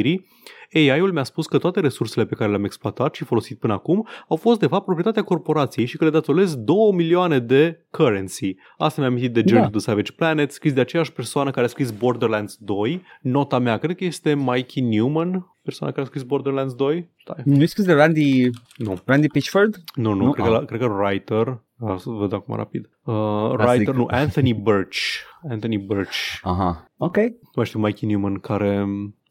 supraviețuirii, AI-ul mi-a spus că toate resursele pe care le-am exploatat și folosit până acum au fost de fapt proprietatea corporației și că le datorez 2 milioane de currency. Asta mi-a amintit de Journey Da. to the Savage Planet, scris de aceeași persoană care a scris Borderlands 2. Nota mea, cred că este Mikey Newman, persoana care a scris Borderlands 2. Stai. Nu scris de Randy, Nu, Randy Pitchford? nu, nu, Nu? cred, că, Ah. la- cred că writer, ah, să văd acum rapid. Uh, Asta writer, zic. nu, Anthony Birch. Anthony Birch. Aha, ok. Nu mai știu Mikey Newman care,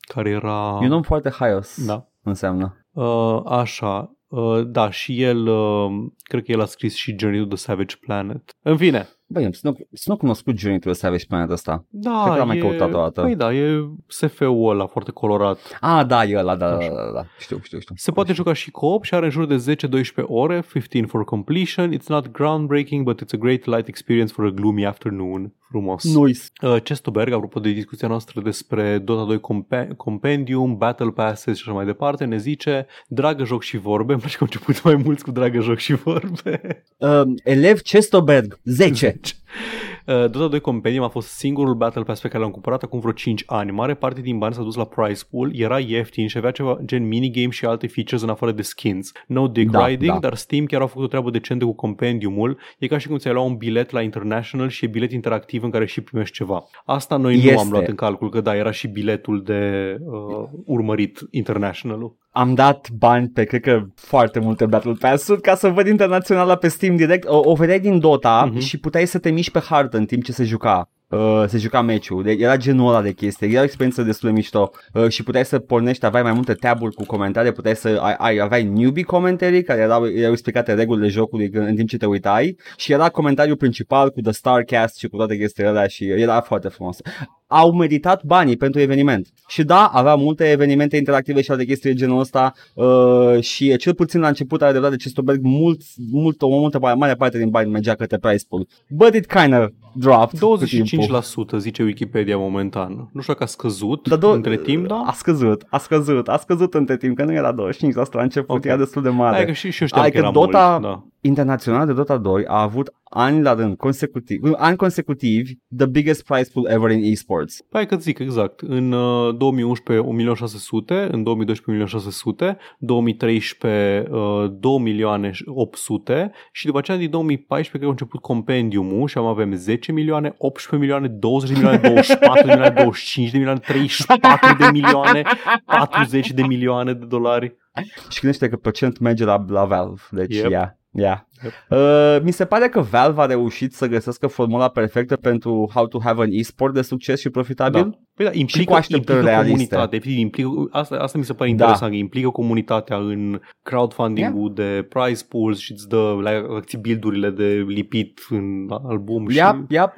care era... E un om foarte haios, Da. înseamnă. Uh, așa, uh, da, și el, uh, cred că el a scris și Journey to the Savage Planet. În fine, Băi, să nu, să nu cunoscut Journey to the Savage Planet ăsta. da, Cred că l-am mai e, căutat o dată. Păi da, e SF-ul ăla foarte colorat. Ah, da, e ăla, da, da, Așa. da, da, da. Știu, știu, știu. Se poate juca și co-op și are în jur de 10-12 ore, 15 for completion. It's not groundbreaking, but it's a great light experience for a gloomy afternoon. Frumos. Noise. Uh, Chestoberg, apropo de discuția noastră despre Dota 2 Compe- Compendium, Battle Passes și așa mai departe, ne zice Dragă joc și vorbe, îmi place că au început mai mulți cu Dragă joc și vorbe. Uh, elev Chestoberg, 10. Uh, Dota 2 Compendium a fost singurul Battle Pass pe care l-am cumpărat acum vreo 5 ani. Mare parte din bani s-a dus la price pool, era ieftin și avea ceva gen minigame și alte features în afară de skins. No dick Da, riding, da. dar Steam chiar a făcut o treabă decentă cu Compendiumul. E ca și cum ți-ai lua un bilet la International și e bilet interactiv în care și primești ceva. Asta noi nu Este. am luat în calcul, că da, era și biletul de uh, urmărit International-ul. Am dat bani pe, cred că, foarte multe Battle Pass-uri ca să văd internaționala pe Steam direct. O, o vedeai din Dota Mhm. și puteai să te miști pe hartă în timp ce se juca. Uh, se juca meciul, de- era genul ăla de chestie, era o experiență destul de mișto uh, și puteai să pornești, aveai mai multe taburi cu comentarii, puteai să ai, ai aveai newbie comentarii care erau, erau explicate regulile jocului în timp ce te uitai și era comentariul principal cu The Starcast și cu toate chestiile alea și era foarte frumos au meritat banii pentru eveniment. Și da, avea multe evenimente interactive și alte chestii de genul ăsta uh, și cel puțin la început are dreptate Chestoberg mult, mult, o multă, mare parte din bani mergea către price pool. But it kind of dropped cu timpul. 25% zice Wikipedia momentan. Nu știu dacă a scăzut Dar do- între timp, da? A scăzut, a scăzut, a scăzut între timp, că nu era 25% la început, Ok. era destul de mare. Hai că și, și eu știam Hai că că era Dota- mult, da. Internațional de Dota 2 a avut ani la rând consecutiv, ani consecutivi the biggest prize pool ever in esports. Hai că zic exact. În uh, 2011 1.600.000, în 2012 1.600.000, 2013 uh, 2.800.000 și după aceea din 2014 cred că a început compendiumul și am avem 10 milioane, 18 milioane, 20 de milioane, 24 de milioane, 25 de milioane, 34 de milioane, 40 de milioane de dolari. și gândește că procent merge la, la Valve. Deci, Yep. yeah. Yeah. Yep. Uh, mi se pare că Valve a reușit să găsească formula perfectă pentru how to have an e-sport de succes și profitabil. Da. Păi da, cu implică, așteptări implică realiste. comunitate. efectiv, Implică, asta, asta mi se pare Da. interesant, că implică comunitatea în crowdfunding-ul de prize pools și îți dă la acții build-urile de lipit în album și... Yep, yep.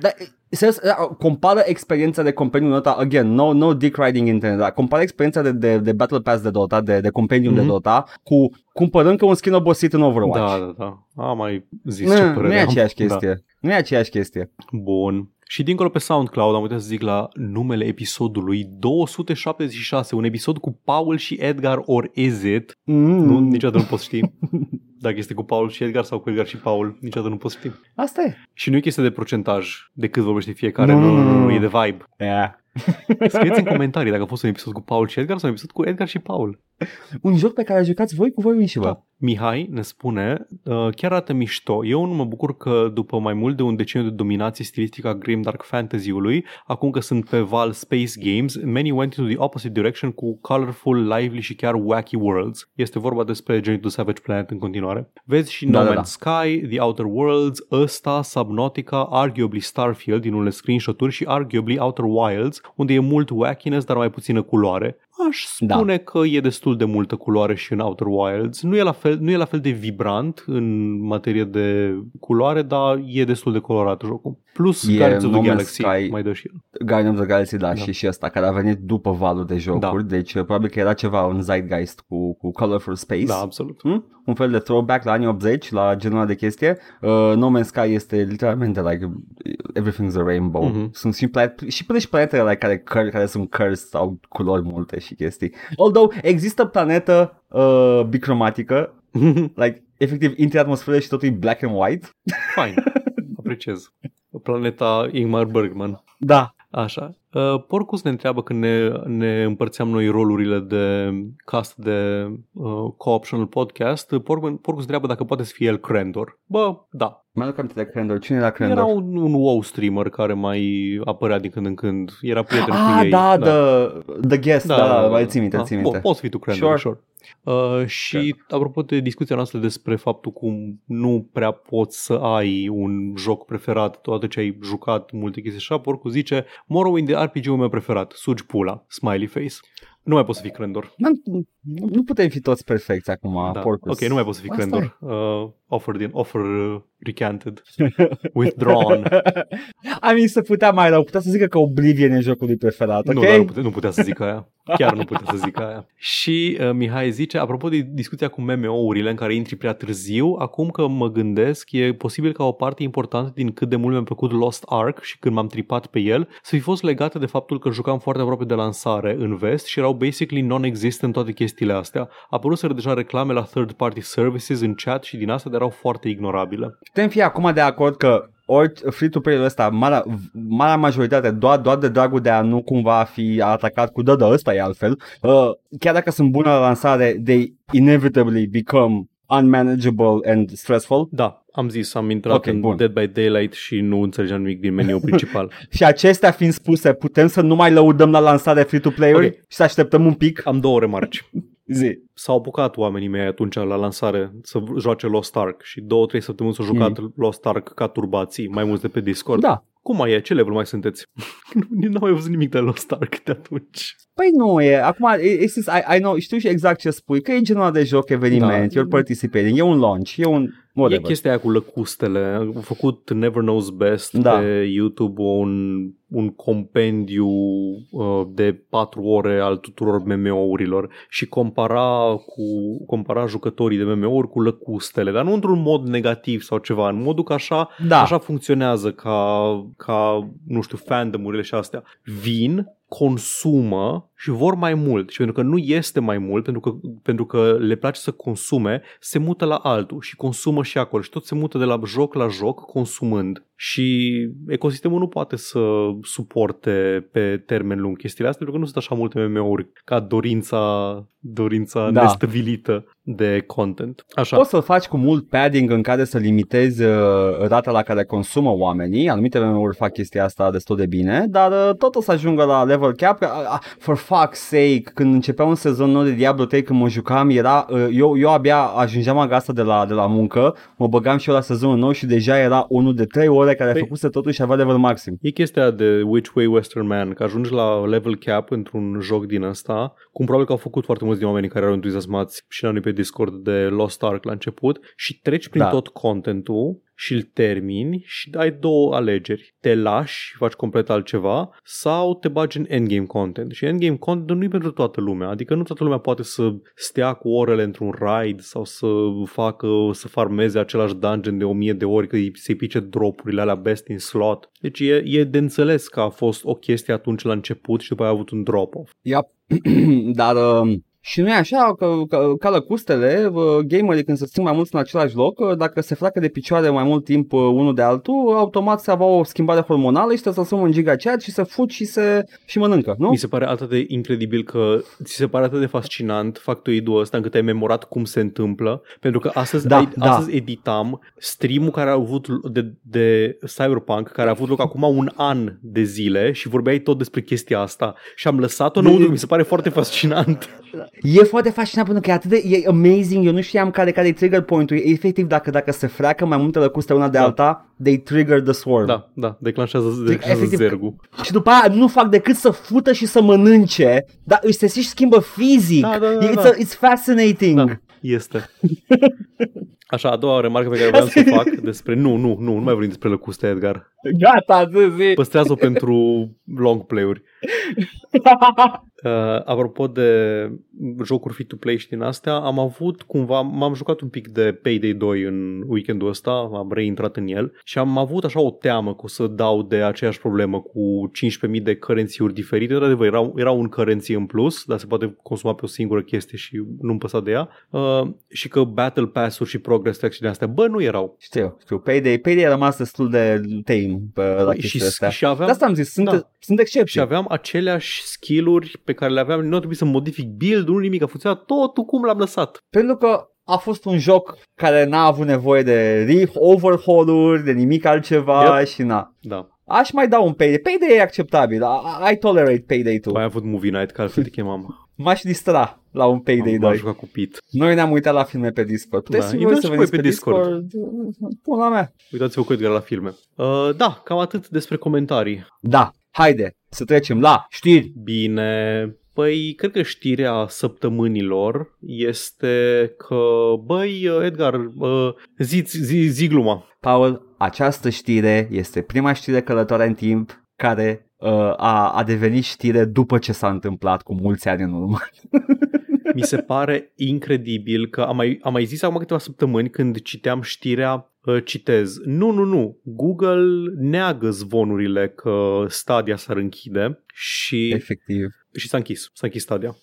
Dar, serios, da, compară experiența de Compendium Dota, again, no, no dick riding internet, dar compară experiența de, de, de Battle Pass de Dota, de, de Compendium Mhm. de Dota, cu cumpărând că un skin obosit în Overwatch. Da, da, da. Am mai zis ce nu, părere nu e am. aceeași Da. chestie. Nu e aceeași chestie. Bun. Și dincolo pe SoundCloud am uitat să zic la numele episodului 276, un episod cu Paul și Edgar or is it? Mm. Nu, niciodată nu poți ști dacă este cu Paul și Edgar sau cu Edgar și Paul, niciodată nu poți ști. Asta e. Și nu e chestie de procentaj de cât vorbește fiecare, Nu, nu, nu, nu, nu, nu. nu, e de vibe. Yeah. Scrieți în comentarii dacă a fost un episod cu Paul și Edgar sau un episod cu Edgar și Paul. Un joc pe care jucați voi cu voi înși vă. Da. Mihai ne spune, uh, chiar arată mișto. Eu nu mă bucur că după mai mult de un deceniu de dominație stilistică a Grimdark Fantasy-ului, acum că sunt pe val Space Games, many went into the opposite direction cu colorful, lively și chiar wacky worlds. Este vorba despre Journey to Savage Planet în continuare. Vezi și No Da, da, Man's da. Sky, The Outer Worlds, ăsta, Subnautica, arguably Starfield din unele screenshot-uri și arguably Outer Wilds, unde e mult wackiness, dar mai puțină culoare. Aș Da. spune că e destul de multă culoare și în Outer Wilds. Nu e, la fel, nu e la fel de vibrant în materie de culoare, dar e destul de colorat jocul. Plus E Guardians of the No Man's Galaxy Sky. mai dă și el. Guardians of the Galaxy, da, Da. și și ăsta, care a venit după valul de jocuri, deci uh, probabil că era ceva în Zeitgeist cu, cu Colorful Space. Da, absolut. Hmm? Un fel de throwback la anii 80, la genul ăla de chestie. Uh, no Man's Sky este literalmente like everything's a rainbow. Mhm. Sunt și, planet, și până și planetele like, care, căr, care sunt cursed au culori multe și chestii. Although există planetă uh, bicromatică, like efectiv intri în atmosferă și totul e black and white. Fine. Apreciez. Planeta Ingmar Bergman. Da. Așa. Uh, Porcus ne întreabă când ne, ne împărțeam noi rolurile de cast de uh, co-optional podcast. Porcus, Porcus întreabă dacă poate să fie el Crendor. Bă, da. Mă aduc aminte de Crendor. Cine era Crendor? Era un, un WoW streamer care mai apărea din când în când. Era prieten ah, cu ei. da, The, the Guest, da, da, da, mai țin minte, da. țin minte. Bun, poți fi tu Crendor, Sure. sure. Uh, și apropo de discuția noastră despre faptul cum nu prea poți să ai un joc preferat toată ce ai jucat multe chestii așa, Porcu zice Morrowind e RPG-ul meu preferat, sugi pula, smiley face. Nu mai poți să fii Crendor. Nu, nu putem fi toți perfecți acum, Da. Porcus. Ok, nu mai poți să fii Asta Crendor. Uh, offer, din, offer uh, recanted. Withdrawn. I mean, se putea mai rău. Putea să zică că Oblivion e jocul lui preferat, ok? Nu, dar nu, putea, nu putea să zic aia. Chiar nu putea să zic aia. Și uh, Mihai zice, apropo de discuția cu MMO-urile în care intri prea târziu, acum că mă gândesc, e posibil ca o parte importantă din cât de mult mi-a plăcut Lost Ark și când m-am tripat pe el, să fi fost legată de faptul că jucam foarte aproape de lansare în vest și erau basically non-existent toate chestiile astea. Apăruseră deja reclame la third-party services în chat și din astea, dar erau foarte ignorabile. Putem fi acum de acord că ori free-to-play-ul ăsta, marea, marea majoritate, doar, doar de dragul de a nu cumva fi atacat cu da, da, ăsta e altfel, uh, chiar dacă sunt bune la lansare, they inevitably become unmanageable and stressful. Da, am zis, am intrat Ok, în bun. Dead by Daylight și nu înțelegeam nimic din meniul principal. Și acestea fiind spuse, putem să nu mai lăudăm la lansare free-to-play-uri Ok. și să așteptăm un pic? Am două remarci. Zi. S-au apucat oamenii mei atunci la lansare să joace Lost Ark și două, trei săptămâni s-au jucat Lost Ark ca turbații, mai mulți de pe Discord. Da. Cum mai e? Ce level mai sunteți? Nu n-am mai văzut nimic de Lost Ark de atunci. Păi nu e, acum, it's just, I, I know, știu și exact ce spui, că e genul ăla de joc, eveniment, Da. you're participating, e un launch, e un E whatever. chestia aia cu lăcustele. Au făcut Never Knows Best Da. pe YouTube un, un compendiu uh, de patru ore al tuturor MMO-urilor și compara, cu, compara jucătorii de MMO-uri cu lăcustele, dar nu într-un mod negativ sau ceva, în modul că așa, Da. așa funcționează ca, ca, nu știu, fandomurile și astea. Vin, consumă și vor mai mult. Și pentru că nu este mai mult, pentru că, pentru că le place să consume, se mută la altul și consumă și acolo. Și tot se mută de la joc la joc consumând. Și ecosistemul nu poate să suporte pe termen lung chestiile astea, pentru că nu sunt așa multe MMO-uri ca dorința, dorința Da. nestăvilită de content. Așa. Poți să-l faci cu mult padding în care să limitezi uh, rata la care consumă oamenii, anumite MMO-uri fac chestia asta destul de bine, dar uh, tot o să ajungă la level cap, uh, uh, for fuck sake, când începea un sezon nou de Diablo 3, când mă jucam, era, uh, eu, eu abia ajungeam acasă de la, de la muncă, mă băgam și eu la sezonul nou și deja era unul de 3 ore care Păi- a făcut totul și avea level maxim. E chestia de Which Way Western Man, că ajungi la level cap într-un joc din ăsta, cum probabil că au făcut foarte mulți din oamenii care erau entuziasmați și la noi pe Discord de Lost Ark la început și treci prin Da. tot contentul și îl termini și ai două alegeri. Te lași și faci complet altceva sau te bagi în endgame content. Și endgame content nu e pentru toată lumea, adică nu toată lumea poate să stea cu orele într-un raid sau să facă, să farmeze același dungeon de o mie de ori, că îi- să-i pice dropurile alea best in slot. Deci e, e de înțeles că a fost o chestie atunci la început și după aia a avut un drop-off. Yep. Dar uh, și nu e așa că, că ca lăcustele, uh, gamerii când se strâng mai mulți în același loc, uh, dacă se freacă de picioare mai mult timp uh, unul de altul, automat se avea o schimbare hormonală și trebuie să sumă în giga chat și să fut și se și mănâncă, nu? Mi se pare atât de incredibil că ți se pare atât de fascinant factoidul ăsta încât ai memorat cum se întâmplă, pentru că astăzi, Da, ai, da. astăzi editam stream-ul care a avut de, de Cyberpunk, care a avut loc acum un an de zile și vorbeai tot despre chestia asta și am lăsat-o înăuntru, mi se pare foarte fascinant. E foarte fascinant pentru că e atât de e amazing, eu nu știam care care e trigger point-ul. E efectiv dacă dacă se freacă mai multe lăcuste una de Da. alta, they trigger the swarm. Da, da, declanșează, declanșează efectiv- zergul. Și după aia nu fac decât să fută și să mănânce, dar își se și schimbă fizic. Da, da, da, it's, da. A, it's fascinating. Da, este. Așa, a doua remarcă pe care vreau să o fac despre... Nu, nu, nu, nu mai vorbim despre lăcuste, Edgar. Gata, zi, zi. Păstrează-o pentru long play-uri. Uh, apropo de jocuri free-to-play și din astea, am avut cumva, m-am jucat un pic de Payday 2 în weekendul ăsta, am reintrat în el și am avut așa o teamă că o să dau de aceeași problemă cu 15.000 de currency-uri diferite. De adevăr, era, era un currency în plus, dar se poate consuma pe o singură chestie și nu-mi păsa de ea. Uh, și că Battle Pass-uri și Progress Tracks și din astea, bă, nu erau. Știu, știu, Payday, Payday a rămas destul de tame pe la Păi, și, chestiile astea. și aveam, De asta am zis, sunt, Da. sunt excepții. și aveam aceleași skill-uri pe care le aveam, nu a trebuit să modific build-ul, nu nimic, a funcționat totul cum l-am lăsat. Pentru că a fost un joc care n-a avut nevoie de re- overhaul-uri, de nimic altceva Yep. și na. Da. Aș mai da un Payday. Payday e acceptabil. I, I tolerate Payday 2. Mai avut movie night, că altfel te chemam. M-aș distra la un Payday M-am 2. jucat cu Pete. Noi ne-am uitat la filme pe Discord. Puteți Da, și voi intrați să și voi veniți pe pe Discord. Discord. Pula mea. Uitați-vă cu Edgar la filme. Uh, da, cam atât despre comentarii. Da, haide să trecem la știri. Bine, Păi, cred că știrea săptămânilor este că, băi, Edgar, uh, zi, zi, zi gluma. Paul, această știre este prima știre călătoare în timp care uh, a, a devenit știre după ce s-a întâmplat cu mulți ani în urmă. Mi se pare incredibil că am mai, am mai zis acum câteva săptămâni când citeam știrea uh, citez. Nu, nu, nu. Google neagă zvonurile că Stadia s-ar închide și, Efectiv. Și s-a închis. S-a închis Stadia.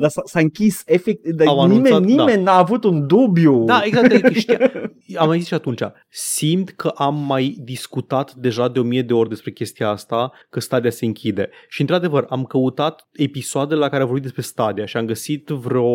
Dar s-a, s-a închis efectiv, dar Au nimeni, anunțat, nimeni n-a avut un dubiu. Da, exact. Adică știa, am mai zis și atunci. Simt că am mai discutat deja de o mie de ori despre chestia asta, că Stadia se închide. Și într-adevăr, am căutat episoadele la care am vorbit despre Stadia și am găsit vreo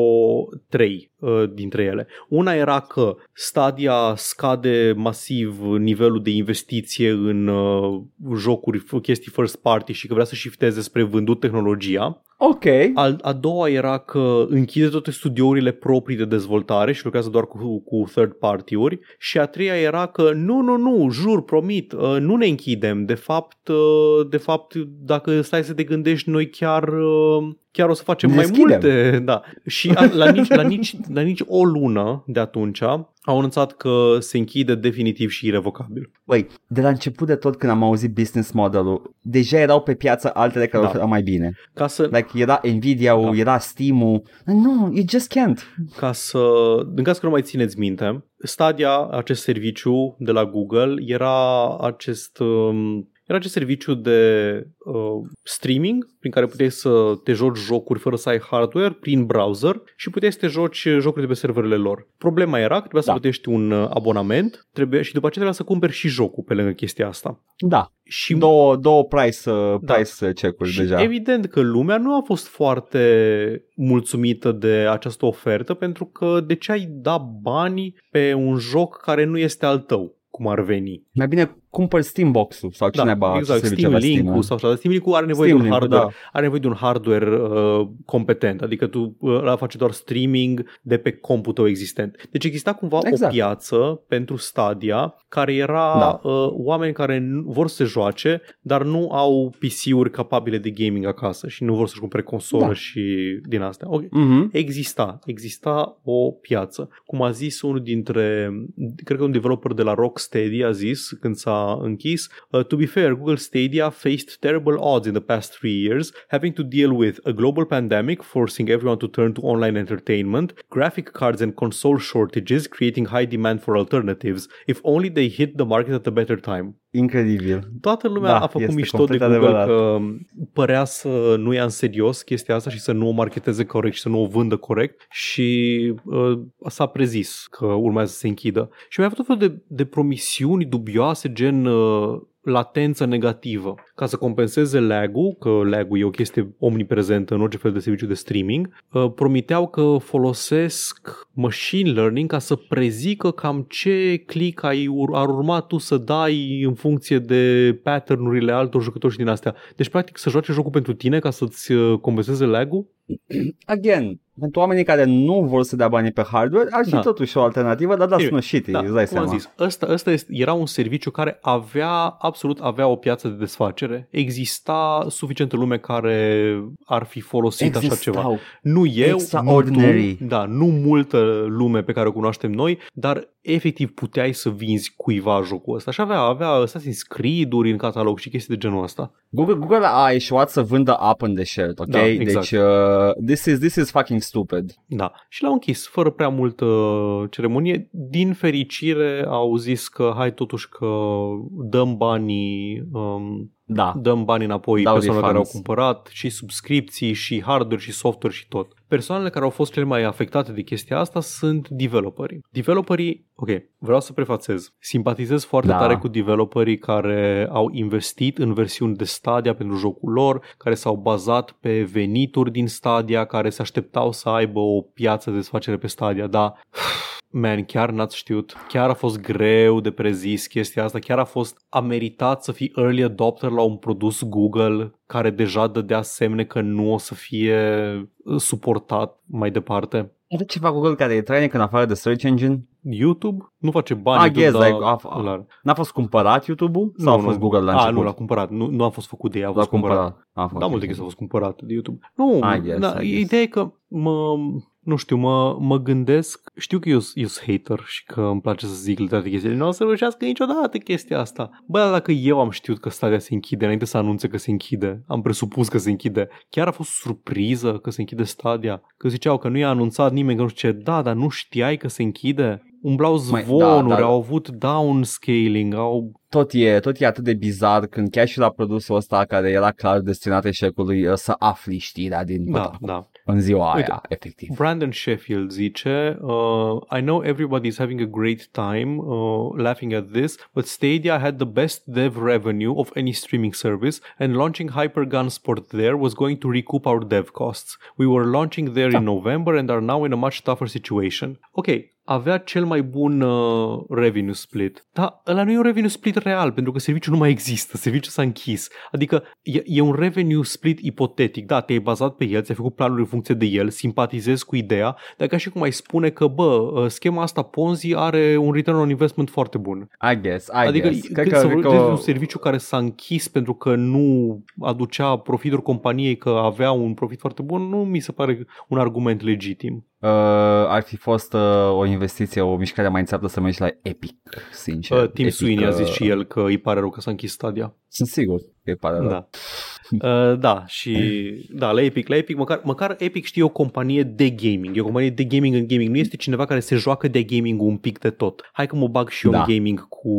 trei uh, dintre ele. Una era că Stadia scade masiv nivelul de investiție în uh, jocuri, chestii first party și că vrea să shifteze spre vândut tehnologia. Ok. Al, a doua era că închide toate studiourile proprii de dezvoltare și lucrează doar cu, cu third party-uri și a treia era că nu, nu, nu, jur, promit, uh, nu ne închidem. De fapt, uh, de fapt, dacă stai să te gândești, noi chiar uh, chiar o să facem Ne mai deschidem. multe. Da. Și a, la, nici, la, nici, la nici o lună de atunci au anunțat că se închide definitiv și irrevocabil. Băi, de la început de tot când am auzit business model-ul, deja erau pe piață altele care Da. oferau mai bine. Ca să, Like era Nvidia-ul, Da. era Steam-ul. Nu, you just can't. ca să, în caz că nu mai țineți minte, Stadia, acest serviciu de la Google, era acest, um, era acest serviciu de uh, streaming prin care puteai să te joci jocuri fără să ai hardware prin browser și puteai să te joci jocuri de pe serverele lor. Problema era că trebuia să Da. plătești un uh, abonament trebuie, și după aceea trebuia să cumperi și jocul pe lângă chestia asta. Da, Și două, două price, uh, Da. price check-uri și deja. evident că lumea nu a fost foarte mulțumită de această ofertă pentru că de ce ai da bani pe un joc care nu este al tău, cum ar veni? Mai bine cumpări Steam Box-ul sau cine da, ba exact, Steam Link-ul sau așa. Steam Link-ul are nevoie Steam de un hardware, da. are nevoie de un hardware uh, competent, adică tu uh, la face doar streaming de pe computul existent. Deci exista cumva Exact. o piață pentru Stadia care era Da. uh, oameni care nu- vor să se joace, dar nu au PC-uri capabile de gaming acasă și nu vor să-și cumpere consolă Da. și din astea. Ok, Mhm. exista, exista o piață. Cum a zis unul dintre, cred că un developer de la Rocksteady a zis când s-a închis, uh, to be fair, Google Stadia faced terrible odds in the past three years, having to deal with a global pandemic forcing everyone to turn to online entertainment, graphic cards and console shortages creating high demand for alternatives. If only they hit the market at a better time. Incredibil. Toată lumea Da, a făcut este mișto de complet Google adevărat. că părea să nu ia în serios chestia asta și să nu o marketeze corect și să nu o vândă corect și uh, s-a prezis că urmează să se închidă. Și mai a avut tot felul de, de promisiuni dubioase gen uh, latență negativă ca să compenseze lag-ul, că lag-ul e o chestie omniprezentă în orice fel de serviciu de streaming, uh, promiteau că folosesc machine learning ca să prezică cam ce click ai ur- ar urma tu să dai în funcție de pattern-urile altor jucători și din astea. Deci, practic, să joace jocul pentru tine ca să-ți uh, compenseze lag-ul? Again, pentru oamenii care nu vor să dea banii pe hardware, ar fi Da. totuși o alternativă, dar da, Anyway, sună shitty, Da, îți dai cum am seama. zis, ăsta, ăsta este, era un serviciu care avea, absolut avea o piață de desfacere. Exista suficientă lume care ar fi folosit așa ceva. Existau. Nu eu, nu Extraordinary. tu, da, nu multă lume pe care o cunoaștem noi, dar efectiv puteai să vinzi cuiva jocul ăsta. Și avea, avea Assassin's Creed-uri în catalog și chestii de genul ăsta. Google, Google a eșuat să vândă up and the shared, ok? Da, exact. Deci, uh, this, is, this is fucking stupid. Da. Și l-au închis fără prea multă ceremonie. Din fericire au zis că hai totuși că dăm banii um, Da. dăm bani înapoi Dau persoanelor care au refunds. cumpărat și subscripții și hardware și software și tot. Persoanele care au fost cele mai afectate de chestia asta sunt developerii. Developerii, ok, vreau să prefațez, simpatizez foarte Da. tare cu developerii care au investit în versiuni de Stadia pentru jocul lor, care s-au bazat pe venituri din Stadia, care se așteptau să aibă o piață de desfacere pe Stadia, dar Man, chiar n-ați știut. Chiar a fost greu de prezis chestia asta. Chiar a fost a meritat să fii early adopter la un produs Google care deja dădea semne că nu o să fie uh, suportat mai departe. Are ceva Google care e trainic în afară de search engine? YouTube nu face bani. I YouTube, guess, dar like, a- îl are. N-a fost cumpărat YouTube-ul? Sau a fost Google la A, început? nu, l-a cumpărat. Nu, nu a fost făcut de ea, a L-a fost cumpărat. cumpărat. A fost Da, multe chestii au fost cumpărate de YouTube. Nu, I guess, da, I guess. ideea e că mă, nu știu, mă, mă gândesc, știu că eu eu sunt hater și că îmi place să zic toate chestiile, nu o să reușească niciodată chestia asta. Bă, dar dacă eu am știut că Stadia se închide înainte să anunțe că se închide, am presupus că se închide, chiar a fost surpriză că se închide Stadia, că ziceau că nu i-a anunțat nimeni, că nu știu ce, da, dar nu știai că se închide? Umblau Mai- da, zvonuri, da, da. au avut downscaling, au tot e, tot e atât de bizar când chiar și la produsul ăsta care era clar destinat eșecului uh, să afli știrea din da, pătrat. da. în ziua Uite, aia, efectiv. Brandon Sheffield zice uh, I know everybody is having a great time uh, laughing at this, but Stadia had the best dev revenue of any streaming service and launching Hypergun Sport there was going to recoup our dev costs. We were launching there in November and are now in a much tougher situation. Ok, avea cel mai bun uh, revenue split. Dar ăla nu e un revenue split real, pentru că serviciul nu mai există, serviciul s-a închis. Adică e, e un revenue split ipotetic. Da, te-ai bazat pe el, ți-ai făcut planuri în funcție de el, simpatizezi cu ideea, dar ca și cum ai spune că, bă, uh, schema asta Ponzi are un return on investment foarte bun. I guess, I adică guess. Cred când că, să cred vorbesc de că un serviciu care s-a închis pentru că nu aducea profituri companiei că avea un profit foarte bun, nu mi se pare un argument legitim. Uh, ar fi fost uh, o investiție, o mișcare mai înțeaptă să mergi la Epic, sincer. Uh, Tim Epic, Sweeney a zis uh, și el că îi pare rău că s-a închis Stadia. Sunt sigur că îi pare rău. Da. Uh, da, și da, la Epic, la Epic, măcar, măcar Epic știe o companie de gaming, e o companie de gaming în gaming, nu este cineva care se joacă de gaming un pic de tot. Hai că mă bag și eu Da. în gaming cu,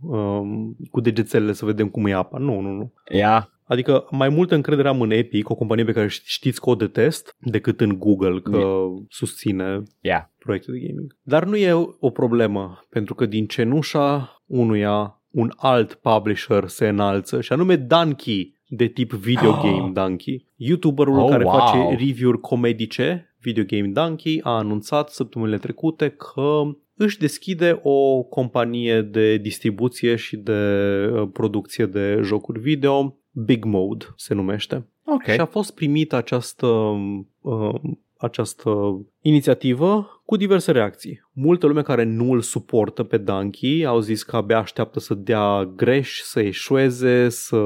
um, cu degețelele să vedem cum e apa. Nu, nu, nu. Ia, Adică mai multă încredere am în Epic, o companie pe care ști- știți că o detest, decât în Google, că susține ia. proiecte de gaming. Dar nu e o problemă, pentru că din cenușa unuia un alt publisher se înalță, și anume Donkey, de tip video Oh. game Donkey. YouTuberul Oh, care wow. face review-uri comedice, Video Game Donkey, a anunțat săptămânile trecute că își deschide o companie de distribuție și de uh, producție de jocuri video, Big Mode se numește. Ok. Și a fost primită această, uh, această inițiativă cu diverse reacții. Multă lume care nu îl suportă pe Donkey au zis că abia așteaptă să dea greș, să eșueze, să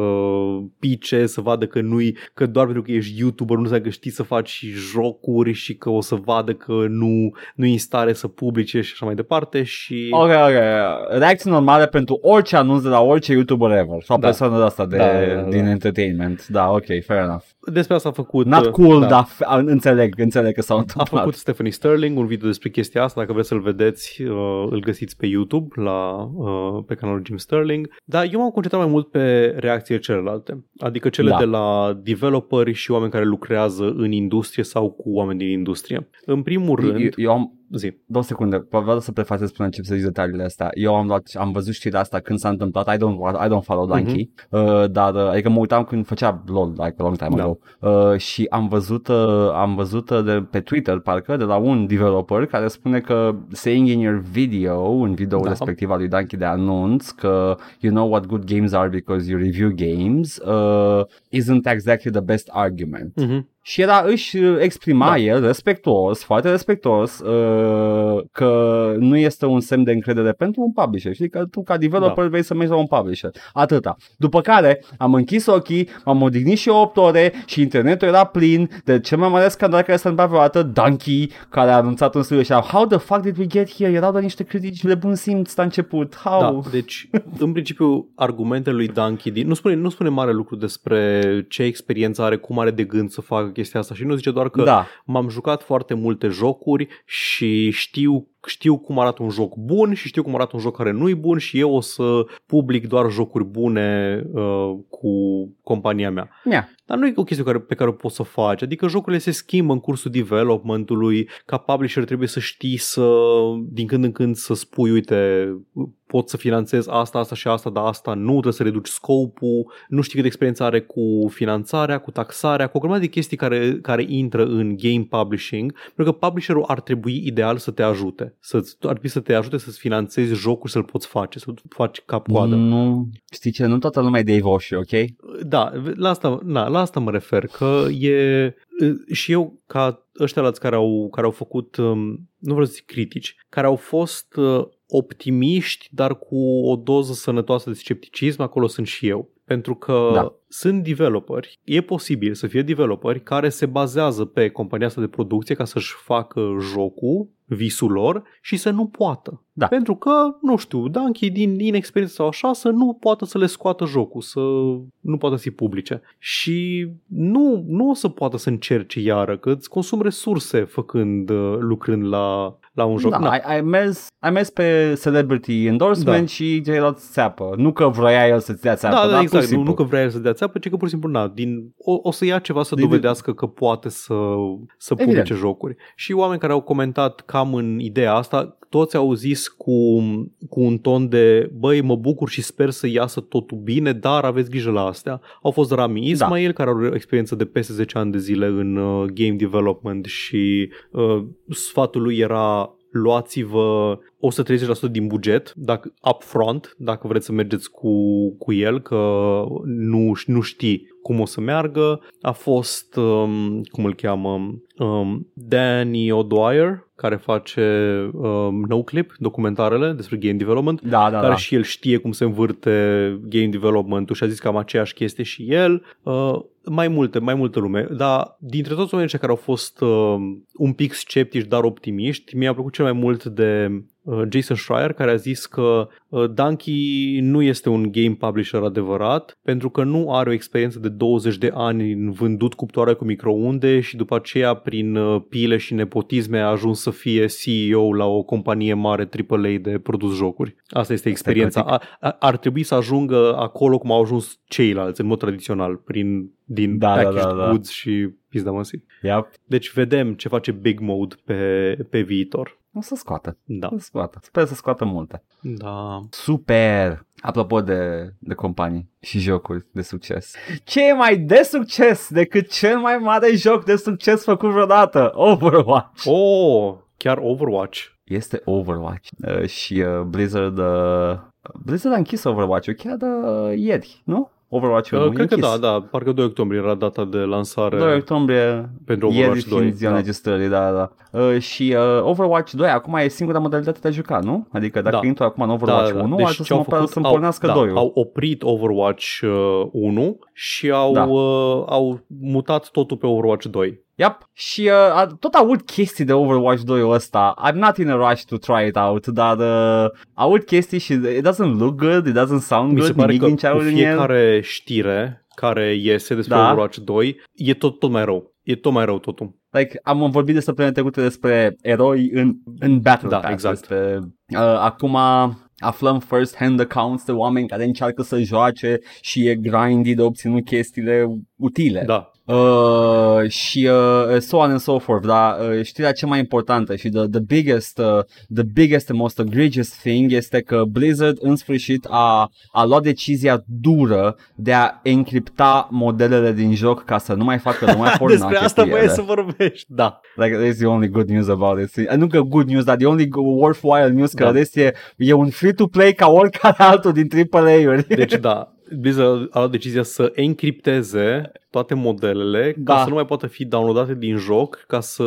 pice, să vadă că nu că doar pentru că ești YouTuber nu înseamnă că știi să faci și jocuri și că o să vadă că nu, nu e în stare să publice și așa mai departe și... Ok, ok. Reacții normale pentru orice anunț de la orice YouTuber ever sau Da. persoană de asta de, Da, da, da, din da. entertainment. Da, ok, fair enough. Despre asta a făcut... Not uh, cool, da. dar f- înțeleg, înțeleg că s-a A întâmplat. făcut Stephanie Sterling un video despre chestia asta, dacă vreți să-l vedeți, uh, îl găsiți pe YouTube, la, uh, pe canalul Jim Sterling. Dar eu m-am concentrat mai mult pe reacțiile celelalte, adică cele Da. de la developeri și oameni care lucrează în industrie sau cu oameni din industrie. În primul rând, Eu, eu am, zi. două secunde, vreau să prefacez până încep să zic detaliile astea. Eu am, luat, am văzut știrea asta când s-a întâmplat, I don't, I don't follow Donkey, uh, dar uh, adică mă uitam când făcea LOL, like a long time Da. ago, uh, și am văzut, uh, am văzut uh, de, pe Twitter, parcă, de la un developer care spune că saying in your video, în video Da. respectiv al lui Donkey de anunț, că you know what good games are because you review games, uh, isn't exactly the best argument. Mhm. Și era, își uh, exprima Da. da. el, respectuos, foarte respectuos, uh, că nu este un semn de încredere pentru un publisher. Știi că tu ca developer da. vrei să mergi la un publisher. Atâta. După care am închis ochii, m-am odihnit și 8 ore și internetul era plin de cel mai mare scandal care s-a întâmplat vreodată, Donkey, care a anunțat un studio și a, how the fuck did we get here? Erau doar niște critici de bun simț la început. How? Da, deci, în principiu, argumentele lui Donkey Din, nu spune, nu spune mare lucru despre ce experiență are, cum are de gând să facă chestia asta și nu zice doar că da. m-am jucat foarte multe jocuri și știu știu cum arată un joc bun și știu cum arată un joc care nu e bun și eu o să public doar jocuri bune uh, cu compania mea. Yeah. Dar nu e o chestie care, pe care o poți să faci. Adică jocurile se schimbă în cursul developmentului. Ca publisher trebuie să știi să, din când în când, să spui, uite, pot să finanțez asta, asta și asta, dar asta nu, trebuie să reduci scopul, nu știi cât experiență are cu finanțarea, cu taxarea, cu o grămadă de chestii care, care intră în game publishing, pentru că publisherul ar trebui ideal să te ajute. Să, ar trebui să te ajute să-ți finanțezi jocul, să-l poți face, să faci cap-coadă. Nu, știi ce, nu toată lumea e Dave Oshi, ok? Da, la asta, na, la asta mă refer, că e și eu ca ăștia alți care au, care au făcut, um, nu vreau să zic critici, care au fost uh, optimiști, dar cu o doză sănătoasă de scepticism, acolo sunt și eu. Pentru că Da. Sunt developeri, e posibil să fie developeri care se bazează pe compania asta de producție ca să-și facă jocul, visul lor și să nu poată. Da. Pentru că, nu știu, Donkey din inexperiență sau așa să nu poată să le scoată jocul, să nu poată să-i publice. Și nu, nu o să poată să încerce iară, că îți consum resurse făcând, uh, lucrând la, la un joc. Da, Na. ai, ai, mers, ai mers pe celebrity endorsement Da. și ceilalți țeapă. Nu că vroia el să-ți dea țeapă, Da, dar da, pur exact. și Nu, simplu. nu că vrea el să dea țeapă, ci că pur și simplu, na, din, o, o să ia ceva să Din- dovedească că poate să, să Evident. publice jocuri. Și oameni care au comentat cam în ideea asta, toți au zis cu, cu un ton de băi, mă bucur și sper să iasă totul bine, dar aveți grijă la astea. Au fost Rami Ismail, care are o experiență de peste 10 ani de zile în uh, game development și uh, sfatul lui era luați-vă 130% din buget, dacă upfront, dacă vreți să mergeți cu, cu el, că nu, nu știi cum o să meargă. A fost, um, cum îl cheamă, um, Danny O'Dwyer, care face um, NoClip, documentarele despre game development, Da, da, care da. și el știe cum se învârte game development-ul și a zis cam aceeași chestie și el. Uh, mai multe, mai multă lume, dar dintre toți oamenii ăștia care au fost uh, un pic sceptici, dar optimiști, mi-a plăcut cel mai mult de uh, Jason Schreier, care a zis că uh, Donkey nu este un game publisher adevărat, pentru că nu are o experiență de 20 de ani în vândut cuptoare cu microunde și după aceea prin uh, pile și nepotisme a ajuns să fie CEO la o companie mare AAA de produs jocuri. Asta este experiența. A, a, ar trebui să ajungă acolo cum au ajuns ceilalți, în mod tradițional, prin din Da, da, packaged da, da. goods și pizda măsii. Yep. Deci vedem ce face Big Mode pe, pe viitor. O să scoată. Da. O să scoată. Sper să scoată multe. Da. Super! Apropo de, de companii și jocuri de succes. Ce e mai de succes decât cel mai mare joc de succes făcut vreodată? Overwatch! Oh, chiar Overwatch. Este Overwatch uh, și uh, Blizzard uh, Blizzard a închis Overwatch-ul chiar uh, ieri, nu? Overwatch-ul Uh, e cred că închis. da, da, parcă 2 octombrie era data de lansare 2 octombrie, pentru ieri Overwatch 2. fiind ziua Da. înregistrării, da, da. Uh, și uh, Overwatch 2 acum e singura modalitate de a juca, nu? Adică dacă Da. intru acum în Overwatch 1, deci ce au să mă făcut, să-mi au, pornească da, 2 au oprit Overwatch uh, 1 și au, Da. uh, au mutat totul pe Overwatch 2. Yep. Și uh, a- tot aud chestii de Overwatch 2 ăsta. I'm not in a rush to try it out, dar uh, aud chestii și it doesn't look good, it doesn't sound Mi se good, pare nimic că din ce cu aud în el. fiecare știre care iese despre Da. Overwatch 2 e tot, tot mai rău. E tot mai rău totul. Like, am vorbit de săptămâna trecută despre eroi în, în Battle Da, Pass. exact. Despre, uh, acum aflăm first hand accounts de oameni care încearcă să joace și e grindy de obținut chestiile utile. Da. Uh, și uh, so on and so forth, dar uh, știrea cea mai importantă și the, the biggest uh, the biggest and most egregious thing este că Blizzard în sfârșit a, a luat decizia dură de a encripta modelele din joc ca să nu mai facă numai pornache Despre asta cu voie ele. să vorbești. Da. Like, that's the only good news about it. Nu că good news, dar the only worthwhile news că Da. rest e, e un free-to-play ca oricare altul din AAA-uri. Deci da, Blizzard a luat decizia să encripteze toate modelele Da. ca să nu mai poată fi downloadate din joc ca să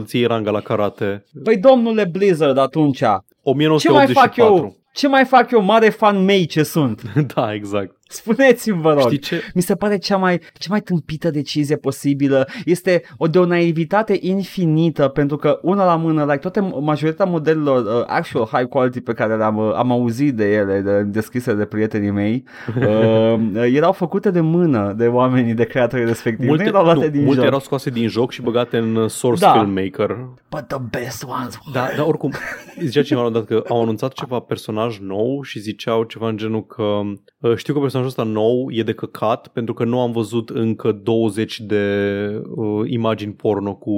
îți iei ranga la karate. Păi domnule Blizzard atunci, ce mai 1984. fac eu? Ce mai fac eu, mare fan mei ce sunt? da, exact. Spuneți-mi, vă rog. Știi ce? Mi se pare cea mai, cea mai tâmpită decizie posibilă. Este o de o naivitate infinită pentru că una la mână, like, toate majoritatea modelelor uh, actual high quality pe care le-am uh, am auzit de ele, de, descrise de prietenii mei, uh, erau făcute de mână de oamenii, de creatorii respectivi. Multe, nu erau luate nu, din multe joc. erau scoase din joc și băgate în Source Da. Filmmaker. But the best ones Da, dar oricum, zicea cineva la un dat că au anunțat ceva personaj nou și ziceau ceva în genul că uh, știu că personajul ăsta nou e de căcat pentru că nu am văzut încă 20 de uh, imagini porno cu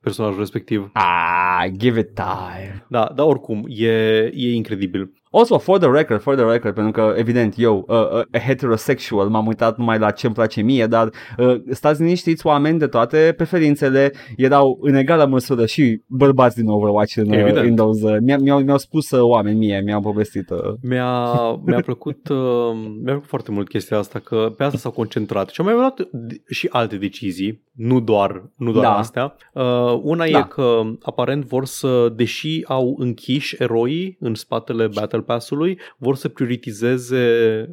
personajul respectiv. Ah, give it time. Da, dar oricum, e, e incredibil. Also, for the record, for the record, pentru că, evident, eu, uh, uh, heterosexual, m-am uitat numai la ce-mi place mie, dar uh, stați liniștiți, oameni de toate preferințele erau în egală măsură și bărbați din Overwatch în uh, Evident. Windows. Uh, mi-au, mi-au, mi-au spus uh, oameni mie, mi-au povestit. Uh. Mi-a, mi-a, plăcut, uh, mi-a plăcut foarte mult chestia asta, că pe asta s-au concentrat și au mai luat d- și alte decizii, nu doar, nu doar Da. astea. Uh, una Da. e că aparent vor să, deși au închiși eroii în spatele Battle Pass-ului, vor să prioritizeze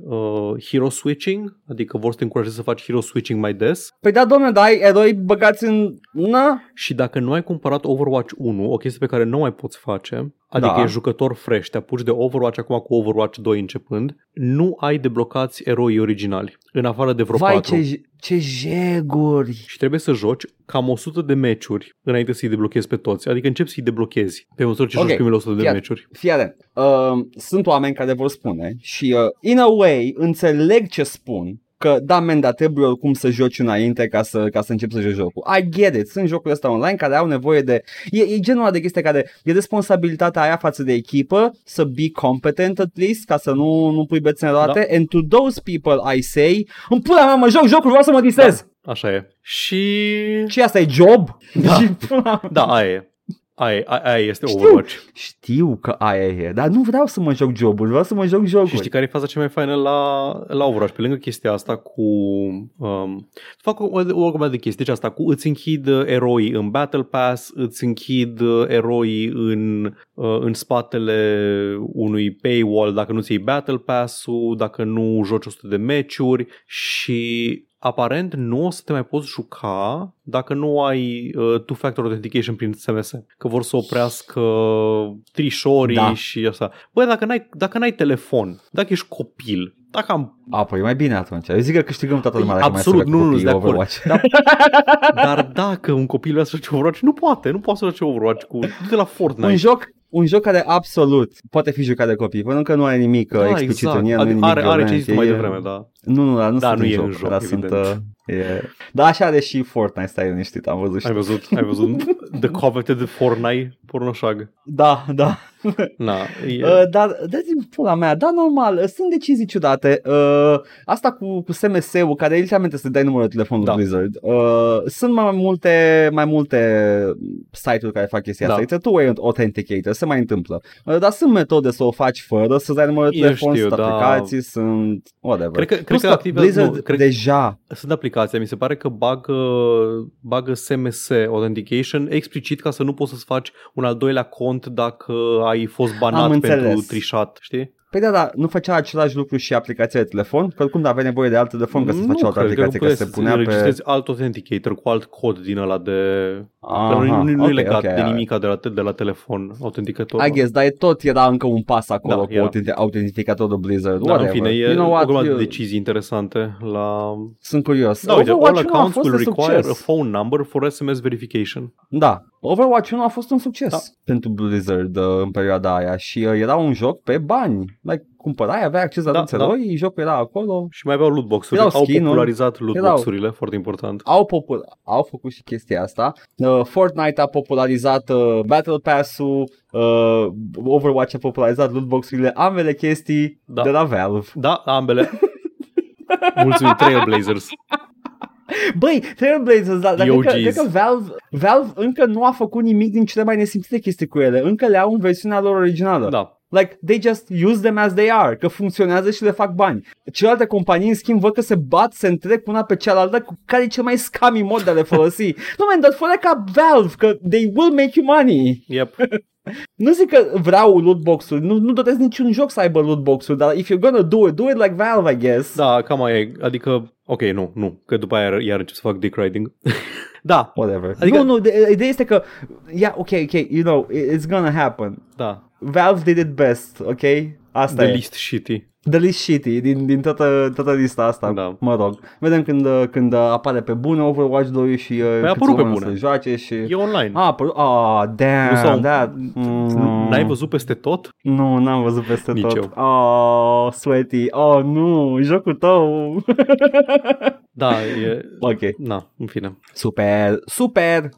uh, hero switching, adică vor să te încurajeze să faci hero switching mai des Păi da, domnule, dar ai eroi băgați în... Na? și dacă nu ai cumpărat Overwatch 1, o chestie pe care nu mai poți face, adică Da. e jucător fresh, te apuci de Overwatch acum cu Overwatch 2 începând, nu ai deblocați eroii originali, în afară de vreo Vai, 4. ce, ce jeguri! Și trebuie să joci cam 100 de meciuri înainte să-i deblochezi pe toți. Adică începi să-i deblochezi pe măsură ce Ok, joci primele 100 de fii meciuri. Fii atent. Uh, sunt oameni care vor spune și uh, in a way înțeleg ce spun că da, men, dar trebuie oricum să joci înainte ca să, ca să începi să joci jocul. I get it. Sunt jocuri astea online care au nevoie de... E, e genul ăla de chestie care e responsabilitatea aia față de echipă să be competent at least ca să nu, nu pui bețe în roate. Da. And to those people I say, în pula mea mă joc jocul, vreau să mă distrez. Da. Așa e. Și... Și asta e job? Da. Și pula mea. Da, aia e. Aia, aia, aia este Știu. Overwatch. Știu că aia e, dar nu vreau să mă joc joburi, vreau să mă joc jocuri. Și știi care e faza cea mai faină la, la Overwatch? Pe lângă chestia asta cu... Um, fac o, o, o grămadă de chestii. Deci asta cu îți închid uh, eroi în Battle Pass, îți închid uh, eroi în, uh, în spatele unui paywall dacă nu ți iei Battle Pass-ul, dacă nu joci 100 de meciuri și aparent nu o să te mai poți juca dacă nu ai uh, two-factor authentication prin SMS. Că vor să oprească trișorii Da. și asta. Băi, dacă n-ai, dacă n-ai telefon, dacă ești copil, dacă am... A, păi e mai bine atunci. Eu zic că câștigăm toată lumea dacă Absolut, mai nu, nu, nu, sunt de acord. Overwatch. Dar, dar dacă un copil vrea să joace Overwatch, nu poate, nu poate să joace Overwatch cu... Du-te la Fortnite. Un joc, un joc care absolut poate fi jucat de copii, pentru că nu are nimic da, explicit în el, nu e Adică nimic are, are ce violent, zis mai e- devreme, da. Nu, nu, dar nu Da, sunt nu în e joc, în joc, dar sunt, evident. uh, e... Da, așa are și Fortnite, stai liniștit, am văzut și Ai văzut, ai văzut The Coveted Fortnite pornoșag. Da, da. Na, e... Uh, dar, de din pula mea, da, normal, uh, sunt decizii ciudate. Uh, asta cu, cu SMS-ul, care literalmente să dai numărul de telefon Da. lui Blizzard. Uh, sunt mai multe, mai multe site-uri care fac chestia Da. asta. It's a two-way authenticator, se mai întâmplă. Uh, dar sunt metode să o faci fără să dai numărul de Eu telefon, știu, sunt da. aplicații, sunt whatever. Cred că- cred Plus că active- Blizzard nu, cred- deja Sunt aplicații, mi se pare că bagă, bagă SMS Authentication explicit ca să nu poți să-ți faci un al doilea cont dacă ai fost banat Am pentru înțeles. trișat, știi? Păi da, da, nu făcea același lucru și aplicația de telefon? Că oricum avea nevoie de alt telefon ca să faci o altă cred că aplicație, că puteți se să punea pe... înregistrezi alt authenticator cu alt cod din ăla de... Aha, Dar nu, nu, nu ok, e legat ok, de alright. nimica de la, de la telefon, autenticatorul. I guess, dar e tot era încă un pas acolo Da, cu era. autentic- autentificatorul Blizzard. Dar în whatever. fine, e you know o what? grămadă de Eu decizii interesante la... Sunt curios. Da, uite, all Overwatch 1 a accounts fost will un require a succes. phone number for SMS verification. Da, Overwatch 1 a fost un succes Da. pentru Blizzard uh, în perioada aia și uh, era un joc pe bani. Like, cumpărai, aveai acces la Da, toți da. eroi, jocul era acolo. Și mai aveau lootbox-uri. Erau Au skin-uri, popularizat lootbox-urile, foarte important. Au, popul- au făcut și chestia asta. Uh, Fortnite a popularizat uh, Battle Pass-ul, uh, Overwatch a popularizat lootbox-urile, ambele chestii Da. de la Valve. Da, ambele. Mulțumim Trailblazers. Băi, Trailblazers, dar, dar The cred, că, OGs. cred că Valve, Valve încă nu a făcut nimic din cele mai nesimțite chestii cu ele. Încă le au în versiunea lor originală. Da. Like, they just use them as they are, că funcționează și le fac bani. Celelalte companii, în schimb, văd că se bat, se întrec una pe cealaltă, cu care e cel mai scummy mod de a le folosi. nu, man, dar fă ca Valve, că they will make you money. Yep. Nu zic că vreau lootbox-uri, nu, nu dotez niciun joc să aibă lootbox-uri, dar if you're gonna do it, do it like Valve, I guess. Da, cam aia e. Adică, ok, nu, nu, că după aia iar încep să fac dick riding. da, Whatever. Adică- Nu, nu, de- ideea este că, yeah, ok, ok, you know, it's gonna happen. da. Valve did it best, ok? Asta The e. least shitty. The least shitty din, din toată, toată lista asta, Da. mă rog. Vedem când, uh, când uh, apare pe bune Overwatch 2 și uh, câți Păi apărut pe oameni bune. să joace și... E online. A, apărut, ah, Nu damn, s-au- that... Mm, N-ai văzut peste tot? Nu, n-am văzut peste Nici tot. eu. Oh, sweaty, oh, nu, jocul tău. Da, e... ok, Na, în fine. super, super.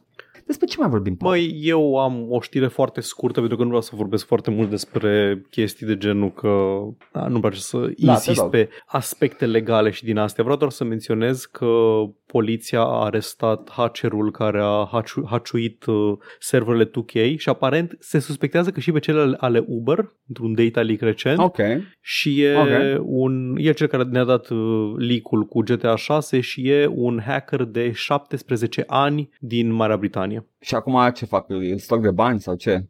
Despre ce mai vorbim? Paul? Băi, eu am o știre foarte scurtă pentru că nu vreau să vorbesc foarte mult despre chestii de genul că da, nu-mi place să te insist rog. pe aspecte legale și din astea. Vreau doar să menționez că poliția a arestat hackerul care a haciu- haciuit uh, serverele 2K și aparent se suspectează că și pe cele ale Uber, într-un data leak recent, Ok, și e Ok. un e cel care ne-a dat uh, leak-ul cu GTA 6 și e un hacker de 17 ani din Marea Britanie. Și acum ce fac? Îl stoc de bani sau ce?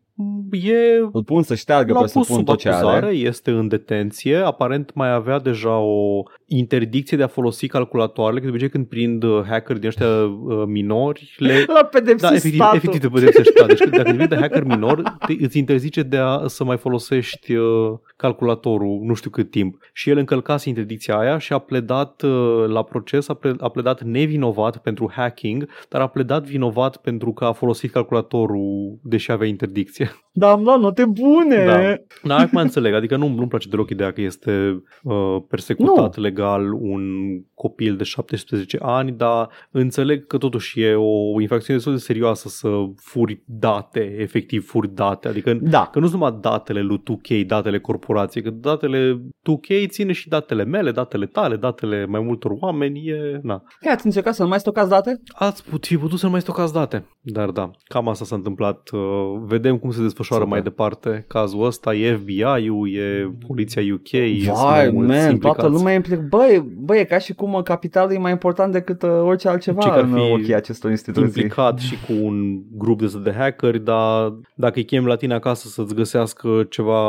E Îl pun să șteargă, L-au pus presupun sub tot ce acuzare, are. este în detenție, aparent mai avea deja o interdicție de a folosi calculatoarele, că de obicei când prind uh, hacker din ăștia uh, minori, le... L-a pedepsit Da, efectiv, statul. efectiv te pedepsești. Da. Deci când- dacă vine de hacker minor, te, îți interzice de a să mai folosești uh, calculatorul nu știu cât timp. Și el încălcase interdicția aia și a pledat uh, la proces, a, ple, a pledat nevinovat pentru hacking, dar a pledat vinovat pentru că a folosit calculatorul deși avea interdicție. Da, am luat note bune. Da. Da, acum înțeleg, adică nu, nu-mi place deloc ideea că este uh, persecutat Nu. legal un copil de 17 ani, dar înțeleg că totuși e o infracțiune destul de serioasă să furi date, efectiv furi date, adică Da. că nu sunt numai datele lui 2K, datele corporației, că datele 2K ține și datele mele, datele tale, datele mai multor oameni, e... Na. Chiar ați încercat să nu mai stocați date? Ați put, fi putut să nu mai stocați date. Dar da, cam asta s-a întâmplat. Uh, vedem cum se desfășoară Super. mai departe cazul ăsta. E FBI-ul, e poliția UK. sunt Vai, mai mulți man, implicați. toată lumea e implicat. Băi, băi, e ca și cum uh, capitalul e mai important decât uh, orice altceva Ce că ar în fi uh, ochii acestor instituții. implicat și cu un grup de, de hackeri, dar dacă îi chem la tine acasă să-ți găsească ceva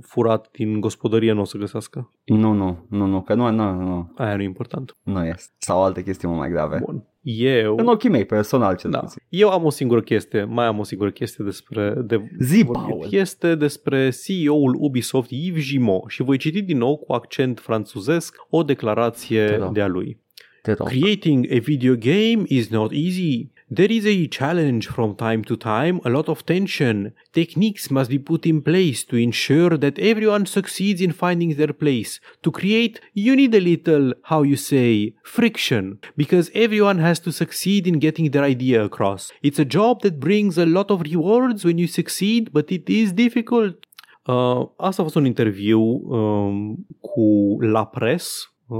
furat din gospodărie, nu o să găsească. Nu, nu, nu, nu, că nu, nu, nu, Aia nu e important. nu este. Sau alte chestii mult mai grave. Bun. Eu, În ochii mei, personal cel da. puțin. eu am o singură chestie, mai am o singură chestie despre de Zi, vorbit. Paul. Este despre CEO-ul Ubisoft Yves Gimot și voi citi din nou cu accent franțuzesc o declarație Te rog. de a lui. Te rog. Creating a video game is not easy. There is a challenge from time to time, a lot of tension. Techniques must be put in place to ensure that everyone succeeds in finding their place. To create, you need a little, how you say, friction, because everyone has to succeed in getting their idea across. It's a job that brings a lot of rewards when you succeed, but it is difficult. Uh, asta a fost un interviu um, cu La Presse, uh,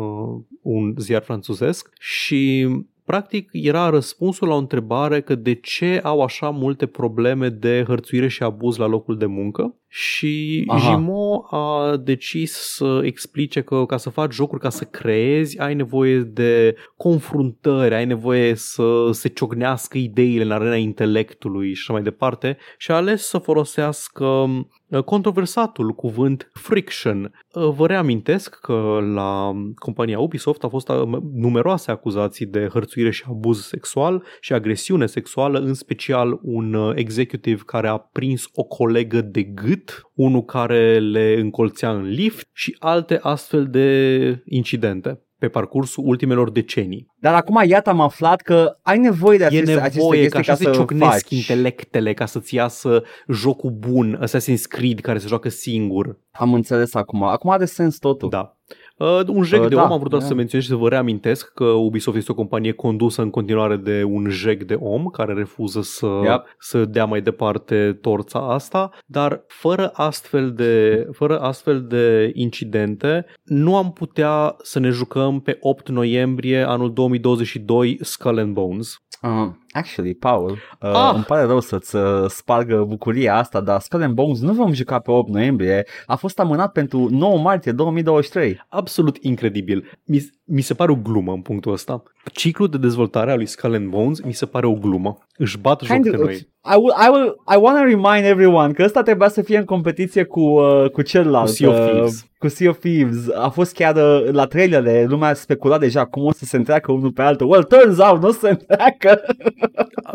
un ziar franțuzesc și practic era răspunsul la o întrebare că de ce au așa multe probleme de hărțuire și abuz la locul de muncă și Aha. Jimo a decis să explice că ca să faci jocuri, ca să creezi, ai nevoie de confruntări, ai nevoie să se ciocnească ideile în arena intelectului și așa mai departe și a ales să folosească uh, controversatul cuvânt friction. Uh, Vă reamintesc că la compania Ubisoft a fost uh, numeroase acuzații de hărțuire și abuz sexual și agresiune sexuală, în special un uh, executive care a prins o colegă de gât, unul care le încolțea în lift și alte astfel de incidente pe parcursul ultimelor decenii. Dar acum iată am aflat că ai nevoie de E aceste, aceste nevoie chestii ca ca să se să ciocnesc faci. intelectele, ca să-ți iasă jocul bun, Assassin's Creed care se joacă singur. Am înțeles acum. Acum are sens totul. Da. Uh, un jeg Uh, de da, om am vrut doar da. să menționez și să vă reamintesc că Ubisoft este o companie condusă în continuare de un jeg de om care refuză să, Yep. să dea mai departe torța asta, dar fără astfel de, fără astfel de incidente nu am putea să ne jucăm pe 8 noiembrie anul 2022 Skull and Bones. Uh, actually, Paul, uh, Ah! îmi pare rău să-ți uh, spargă bucuria asta, dar Skull and Bones nu vom juca pe 8 noiembrie, a fost amânat pentru 9 martie 2023. absolut incredibil. Mi, mi se pare o glumă în punctul ăsta. Ciclul de dezvoltare al lui Skull and Bones mi se pare o glumă. Își bat joc Kind de of- noi. I, will, I, will, I want to remind everyone că ăsta trebuia să fie în competiție cu, uh, cu celălalt. Cu Sea of uh, Thieves. cu Sea of Thieves. A fost chiar uh, la trailere, lumea specula deja cum o să se întreacă unul pe altul. Well, turns out, nu o să se întreacă.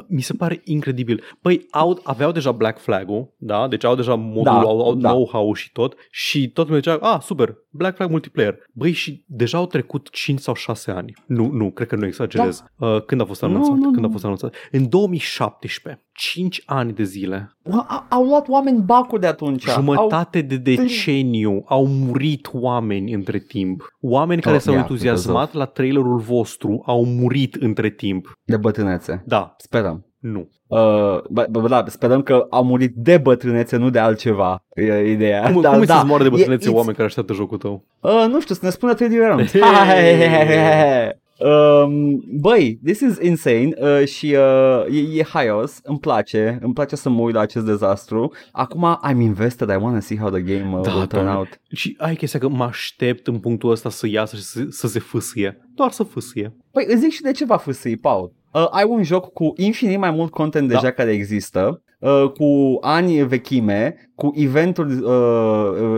Mi se pare incredibil. Păi au, aveau deja Black Flag-ul, da? Deci au deja modul, Da, au, au da. know-how și tot. Și tot lumea zicea, ah, super, Black Flag multiplayer. Băi, și deja au trecut 5 sau 6 ani. Nu, nu, cred că nu exagerez. Uh, când a fost Da. Nu, anunțat? nu, Când a nu. fost anunțat? În 2017. 5 ani de zile. Au, au luat oameni bacuri de atunci. Au, Jumătate de deceniu au murit oameni între timp. Oameni care Oh, s-au ia, entuziasmat la trailerul vostru au murit între timp. de bătrânețe. Da, Sperăm. nu. Uh, bă, bă, da, sperăm că au murit de bătrânețe, nu de altceva. E ideea. Cum, da, cum e da. să-ți moară de bătrânețe E- it's- oameni care așteaptă jocul tău? Uh, nu știu, să ne spună 3D Realms. Hey! Um, băi, this is insane uh, și uh, e, e haios, îmi place, îmi place să mă uit la acest dezastru. Acum I'm invested, I want to see how the game uh, Da, will turn doamne. out. Și ai chestia că mă aștept în punctul ăsta să iasă și să, să se fâsâie. Doar să fâsâie. Păi îți zic și de ce va fâsâi, Paul. Uh, ai un joc cu infinit mai mult content Da. deja care există, uh, cu ani vechime, cu eventuri uh,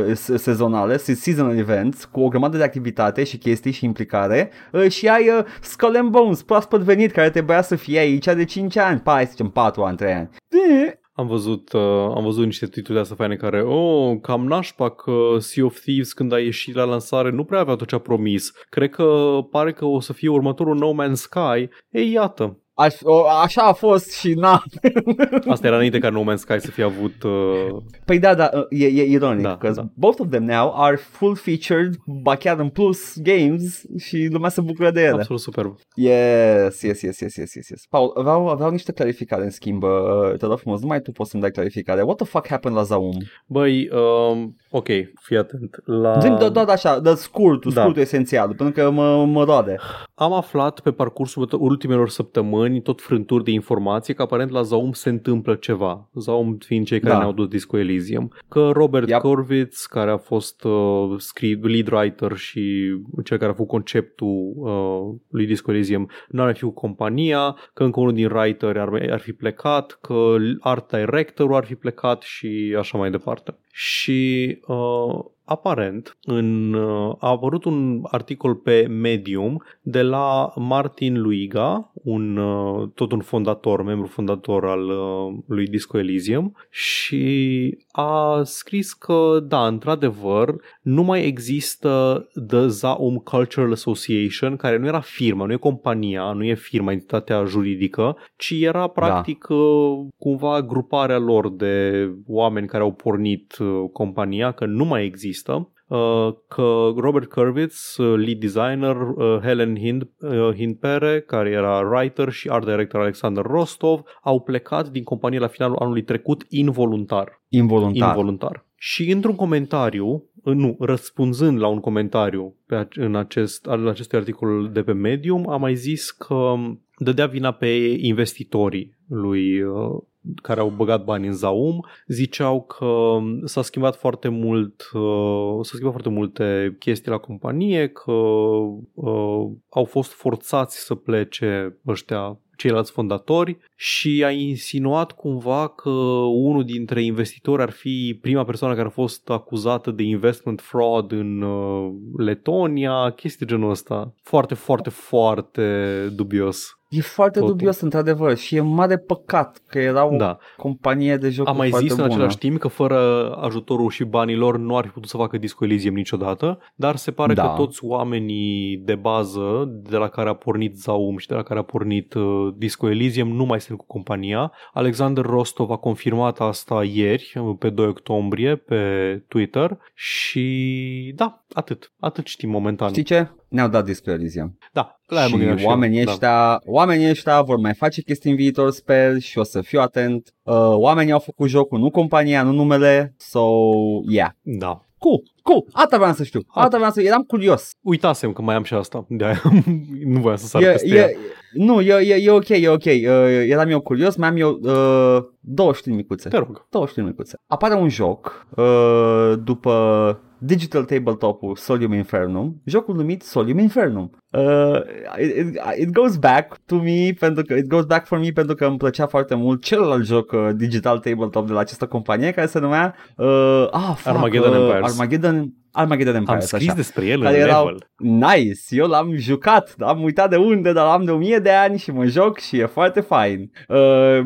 uh, se- sezonale, se- seasonal events, cu o grămadă de activitate și chestii și implicare uh, și ai uh, Skull and Bones, proaspăt venit, care trebuia să fie aici de 5 ani, pa, hai să zicem 4 ani, 3 ani. De, Am văzut, uh, am văzut niște tweet-uri de astea faine care, oh, cam nașpa că Sea of Thieves când a ieșit la lansare nu prea avea tot ce a promis. Cred că pare că o să fie următorul No Man's Sky. Ei, iată. Aș, o, așa a fost și na. Asta era înainte ca No Man's Sky să fie avut... Uh, Păi da, da, uh, e, e ironic, Da, because da. both of them now are full-featured, ba chiar în plus games și lumea se bucură de ele. absolut superb. Yes, yes, yes, yes, yes, yes, yes. Paul, vreau, vreau niște clarificare în schimb, uh, te rog frumos, numai tu poți să-mi dai clarificare. What the fuck happened la Zaum? Băi, um, ok, fii atent. La... Zim doar doar așa, dă scurtul, Da. scurtul esențial, pentru că mă, mă roade. Am aflat pe parcursul ultimelor săptămâni tot frânturi de informații că aparent la Zaum se întâmplă ceva. Zaum fiind cei care Da. ne-au dus Disco Elysium. Că Robert Yep. Corvitz, care a fost uh, script, lead writer și cel care a făcut conceptul uh, lui Disco Elysium, nu ar fi cu compania, că încă unul din writer ar, ar fi plecat, că art directorul ar fi plecat și așa mai departe. Și uh, aparent în, uh, a apărut un articol pe Medium de la Martin Luiga, un, uh, tot un fondator, membru fondator al uh, lui Disco Elysium și a scris că, da, într-adevăr, nu mai există The Zaum Cultural Association, care nu era firma, nu e compania, nu e firma, entitatea juridică, ci era practic da. cumva gruparea lor de oameni care au pornit compania, că nu mai există Uh, că Robert Kurwitz, uh, lead designer, uh, Helen Hind, Hindpere, care era writer și art director Alexander Rostov, au plecat din companie la finalul anului trecut involuntar. Involuntar. Involuntar. Și într-un comentariu, nu, răspunzând la un comentariu pe, în, acest, în acestui articol de pe Medium, a mai zis că dădea vina pe investitorii lui care au băgat bani în Zaum ziceau că s-a schimbat foarte mult uh, s-a schimbat foarte multe chestii la companie, că uh, au fost forțați să plece ăștia ceilalți fondatori și a insinuat cumva că unul dintre investitori ar fi prima persoană care a fost acuzată de investment fraud în uh, Letonia, chestii genul ăsta. Foarte, foarte, foarte dubios. E foarte Totul. dubios, într-adevăr, și e mare păcat că era o da. companie de jocuri Am mai foarte zis bună. în același timp că fără ajutorul și banilor nu ar fi putut să facă Disco Elysium niciodată, dar se pare da. că toți oamenii de bază de la care a pornit Zaum și de la care a pornit uh, Disco Elysium nu mai sunt cu compania. Alexander Rostov a confirmat asta ieri, pe 2 octombrie, pe Twitter și da, atât. Atât știm momentan. Știi ce? Ne-au dat Disco Elysium. Da, la și oamenii ăștia, da. oamenii ăștia vor mai face chestii în viitor, sper, și o să fiu atent. Uh, oamenii au făcut jocul, nu compania, nu numele, so, yeah. Da. Cool, cool, asta vreau să știu, asta vreau să, eram curios. Uitasem că mai am și asta, de aia nu voiam să sar e, peste e, Nu, e, e, e ok, e ok, uh, eram eu curios, mai am eu uh, două știri micuțe. Te rog. Două știri micuțe. Apare un joc uh, după digital tabletop-ul Solium Infernum, jocul numit Solium Infernum. Uh, it, it, goes back to me pentru că it goes back for me pentru că îmi plăcea foarte mult celălalt joc uh, digital tabletop de la această companie care se numea uh, ah, fuck, Armageddon uh, Empires. Armageddon Armageddon Empire. Am scris așa, despre el în erau, level. Nice, eu l-am jucat, am uitat de unde, dar l-am de 1000 de ani și mă joc și e foarte fain. Uh,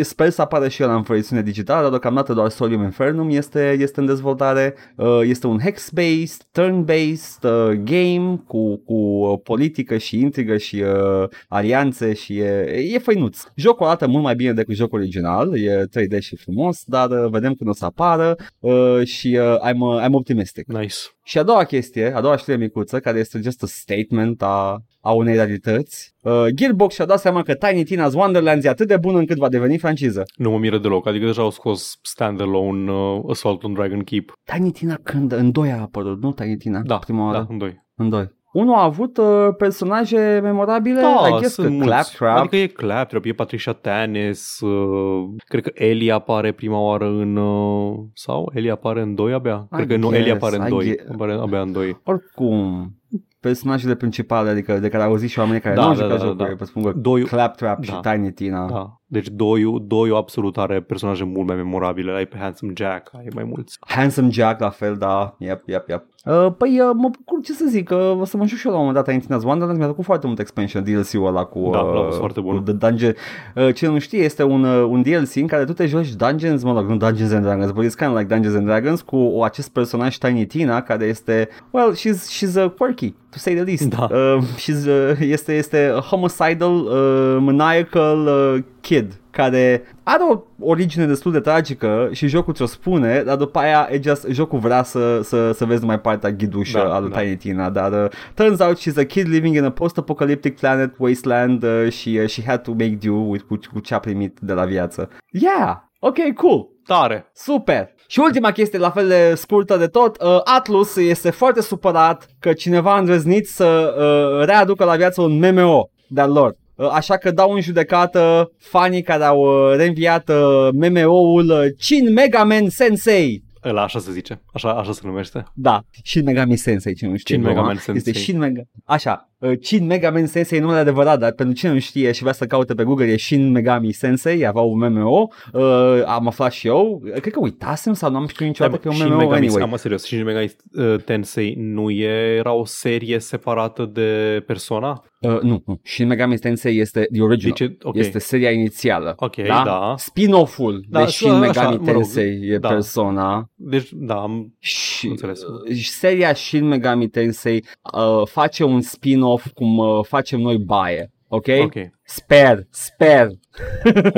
sper să apară și el în versiune digitală, dar deocamdată doar Solium Infernum este, este în dezvoltare. Uh, este un hex-based, turn-based uh, game cu, cu politică și intrigă și uh, alianțe și e, e făinuț. Jocul arată mult mai bine decât jocul original, e 3D și frumos, dar uh, vedem când o să apară uh, și uh, I'm, uh, I'm optimistic. Nice. Și a doua chestie, a doua știre micuță, care este just a statement a, a unei realități. Uh, Gearbox și-a dat seama că Tiny Tina's Wonderlands e atât de bun încât va deveni franciză. Nu mă miră deloc, adică deja au scos standalone uh, Assault on Dragon Keep. Tiny Tina când? În 2 a apărut, nu Tiny Tina? Da, prima da, oară. în 2. În 2. Unul a avut uh, personaje memorabile, da, I guess sunt că mulți. Claptrap. Adică e Claptrap, e Patricia Tanis, uh, cred că Ellie apare prima oară în... Uh, sau Ellie apare în 2 abia? I cred că guess, nu, Ellie apare în 2, apare abia în 2. Oricum, personajele principale, adică de care au auzit și oamenii care Da, nu au da, jucat da, jocuri, da. vă spun că Doiul- Claptrap și Da. Tiny Tina. Da. Deci Doiu, Doiu absolut are personaje mult mai memorabile. Ai pe Handsome Jack, ai mai mulți. Handsome Jack la fel, da, yep, yep, yep. Uh, păi uh, mă bucur, ce să zic, uh, o să mă joc și eu la un moment dat Tiny Tina's Wonderlands, mi-a plăcut foarte mult expansion DLC-ul ăla cu, Da, uh, l-am văzut foarte bun. cu The Dungeon. Uh, cine nu știe, este un, uh, un DLC în care tu te joci Dungeons, mă rog, nu Dungeons and Dragons, but it's kind of like Dungeons and Dragons cu o, acest personaj Tiny Tina care este, well, she's, she's uh, quirky, to say the least. Da. Uh, she's, uh, este, este a homicidal, uh, maniacal uh, kid care are o origine destul de tragică și jocul ți-o spune, dar după aia e just, jocul vrea să, să, să vezi numai partea ghidușă Da, a lui da. Tiny Tina, dar uh, turns out she's a kid living in a post-apocalyptic planet wasteland uh, și uh, she had to make do with, cu, cu ce a primit de la viață. Yeah! Ok, cool! Tare! Super! Și ultima chestie, la fel de scurtă de tot, uh, Atlus este foarte supărat că cineva a îndrăznit să uh, readucă la viață un MMO de-al lor. Uh, Așa că dau în judecată fanii care au uh, reînviat uh, MMO-ul uh, Shin Mega Man Sensei. Ăla așa se zice. Așa, așa se numește. Da, Shin Megami Sensei, cine nu știe. Shin gluma. Megami Sensei. Este Shin Mega... Așa, uh, Shin Megami Sensei nu e adevărat, dar pentru cine nu știe și vrea să caute pe Google e Shin Megami Sensei, avea un MMO, uh, am aflat și eu, cred că uitasem sau nu am știut niciodată că e un Shin MMO Megami, anyway. am serios, Shin Megami uh, Tensei nu era o serie separată de Persona? Uh, nu, nu, Shin Megami Tensei este the original, Deci, ok. este seria inițială. Ok, da. Spin-off-ul Da, de Shin așa, Megami mă rog, Tensei e da. Persona Deci, da, am... și Înțeles. uh, seria Shin Megami Tensei uh, face un spin-off cum uh, facem noi baie. Ok? Ok. Sper, sper.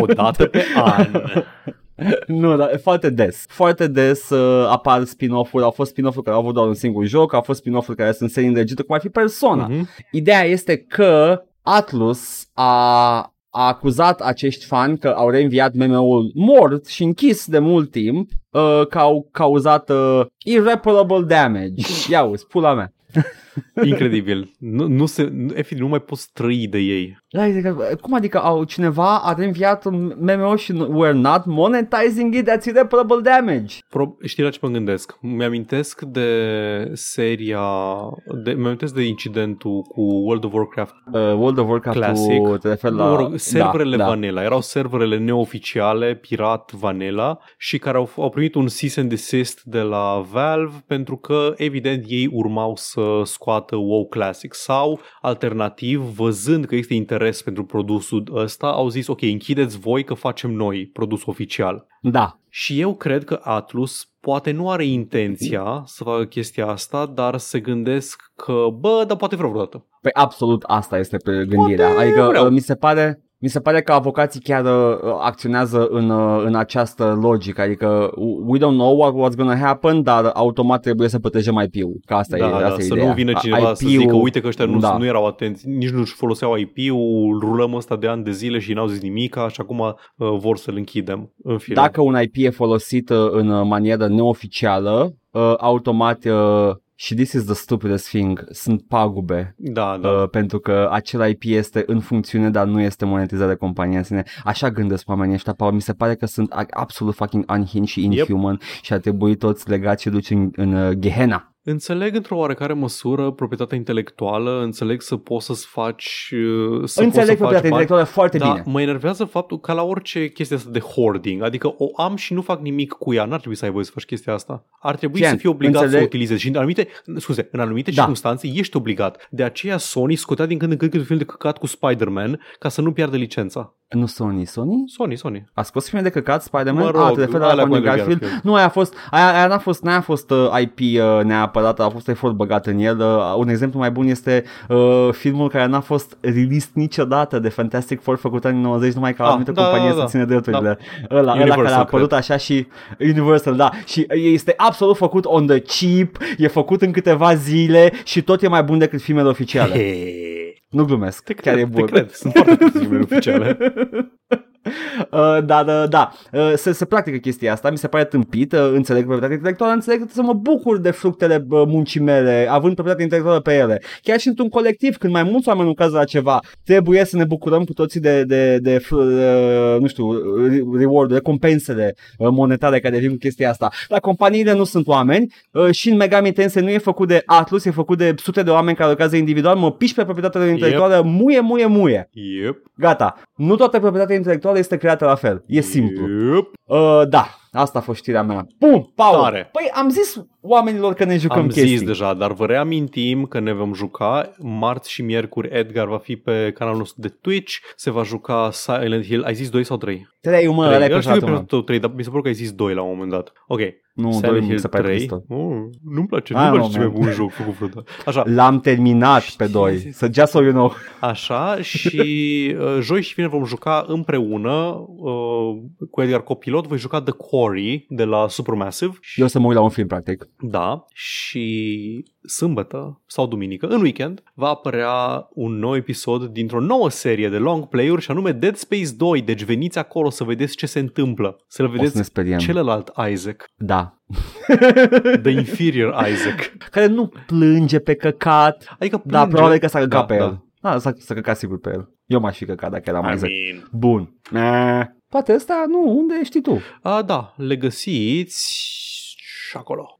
O dată pe an. nu, dar foarte des. Foarte des uh, apar spin-off-uri. Au fost spin-off-uri care au avut doar un singur joc, au fost spin-off-uri care sunt serii îndrăgite, cum ar fi Persona. Mhm. Ideea este că Atlus a, a acuzat acești fani că au reînviat MMO-ul mort și închis de mult timp uh, că au cauzat uh, irreparable damage. Ia uzi, pula mea. Incredibil. Nu, nu se, nu, efectiv, nu mai poți trăi de ei. Da, adică, cum adică au, cineva a reînviat un MMO și we're not monetizing it, that's irreparable damage. Pro, știi la ce mă gândesc? Mi-amintesc de seria, de, mi-amintesc de incidentul cu World of Warcraft Uh, World of Warcraft Classic. te referi la... mă rog, serverele da, da. Vanilla. Erau serverele neoficiale, pirat Vanilla și care au, au primit un cease and desist de la Valve pentru că, evident, ei urmau să scoată WoW Classic sau, alternativ, văzând că este interes pentru produsul ăsta, au zis, ok, închideți voi că facem noi produs oficial. Da, Și eu cred că Atlus poate nu are intenția să facă chestia asta, dar se gândesc că, bă, dar poate vreau vreodată. Păi absolut asta este pe gândirea. Poate adică vreau. uh, mi se pare mi se pare că avocații chiar uh, acționează în, uh, în această logică, adică we don't know what, what's gonna happen, dar automat trebuie să protejăm IP-ul, că asta da, e, da, asta e să ideea. nu vină A- cineva să IP-ul zică, uite că ăștia nu, da. nu erau atenți, nici nu-și foloseau IP-ul, rulăm ăsta de ani de zile și n-au zis nimic și acum uh, vor să-l închidem. În fine. Dacă un IP e folosit uh, în uh, manieră neoficială, uh, automat uh, și this is the stupidest thing, sunt pagube. Da, da. Uh, pentru că acel IP este în funcțiune, dar nu este monetizat de compania în sine. Așa gândesc oamenii ăștia, Paul. Mi se pare că sunt a- absolut fucking unhinged și inhuman și ar trebui toți legați și duci în, în uh, Gehenna. Înțeleg într-o oarecare măsură proprietatea intelectuală, înțeleg să poți să-ți faci... uh, Să poți să Înțeleg faci proprietatea bani, intelectuală foarte Da, bine. mă enervează faptul că la orice chestie asta de hoarding, adică o am și nu fac nimic cu ea, n-ar trebui să ai voie să faci chestia asta. Ar trebui Fian, să fii obligat să înțeleg- o utilizezi și în anumite, scuze, în anumite Da. circunstanțe ești obligat. De aceea Sony scotea din când în când câte un film de căcat cu Spider-Man ca să nu piardă licența. Nu Sony, Sony? Sony, Sony. A scos filme de căcat Spider-Man? Mă rog, ah, te referi la alea cu Andrew Andrew Garfield? Garfield. Nu, aia a fost, aia, aia n-a fost, n-a fost uh, IP uh, neapărat, a fost efort băgat în el. Uh, un exemplu mai bun este uh, filmul care n-a fost release niciodată de Fantastic Four făcut în anii 90, numai că la Ah, anumită da, companie da, să da. ține drepturile. Ăla, ăla Universal, care a apărut cred. așa și Universal, da. Și este absolut făcut on the cheap, e făcut în câteva zile și tot e mai bun decât filmele oficiale. Nu glumesc, Te chiar cred, e bun. te cred. Sunt foarte multe filme oficiale. Uh, dar uh, da, uh, se, se practică chestia asta, mi se pare tâmpit, uh, înțeleg proprietatea intelectuală, înțeleg că trebuie să mă bucur de fructele uh, muncii mele, având proprietatea intelectuală pe ele. Chiar și într-un colectiv, când mai mulți oameni lucrează la ceva, trebuie să ne bucurăm cu toții de, de, de, de uh, nu știu, re- reward, recompensele uh, monetare care vin cu chestia asta. Dar companiile nu sunt oameni uh, și în Megami Tensei nu e făcut de Atlus, e făcut de sute de oameni care lucrează individual, mă piși pe proprietatea intelectuală, muie, muie, muie. Yep. Gata. Nu toată proprietatea intelectuală este creată la fel. E simplu. Yep. Uh, da, asta a fost știrea mea. Bun, Paul. Tare. Păi am zis oamenilor că ne jucăm Am chestii. zis deja, dar vă reamintim că ne vom juca marți și miercuri. Edgar va fi pe canalul nostru de Twitch, se va juca Silent Hill. Ai zis 2 sau 3? Trei, mă, ăla e pe știu că mă. pe tău 3, dar mi se pare că ai zis 2 la un moment dat. Ok. Nu, Silent doi Hill mi se pare 3. pistol. Oh, nu-mi place, I nu-mi don't place ce mai know, man. bun joc făcut vreodată. Așa, L-am terminat pe Știi, doi. zi. Să just so you know. Așa și uh, joi și vineri vom juca împreună uh, cu Edgar Copilot. Voi juca The Quarry de la Supermassive. Și, Eu o să mă uit la un film, practic. da, și sâmbătă sau duminică, în weekend, va apărea un nou episod dintr-o nouă serie de long play-uri și anume Dead Space 2. Deci veniți acolo să vedeți ce se întâmplă. Să-l O să vedeți ne speriem. celălalt Isaac, Da. The Inferior Isaac. Care nu plânge pe căcat, Adică dar plânge. probabil că s-a căcat Da, pe da. el. Da, s-a, s-a căcat sigur pe el. Eu m-aș fi căcat dacă eram mai I exact. mean. Bun. Eh, Poate ăsta, nu, unde știi tu? A, da, le găsiți și acolo.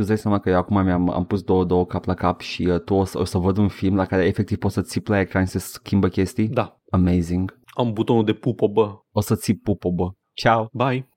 tu îți dai seama că eu acum mi-am am pus două, două cap la cap și uh, tu o să, o să văd un film la care efectiv poți să ții la ecran și să schimbă chestii? Da. Amazing. Am butonul de pupo, bă. O să ții pupo, bă. Ciao. Bye.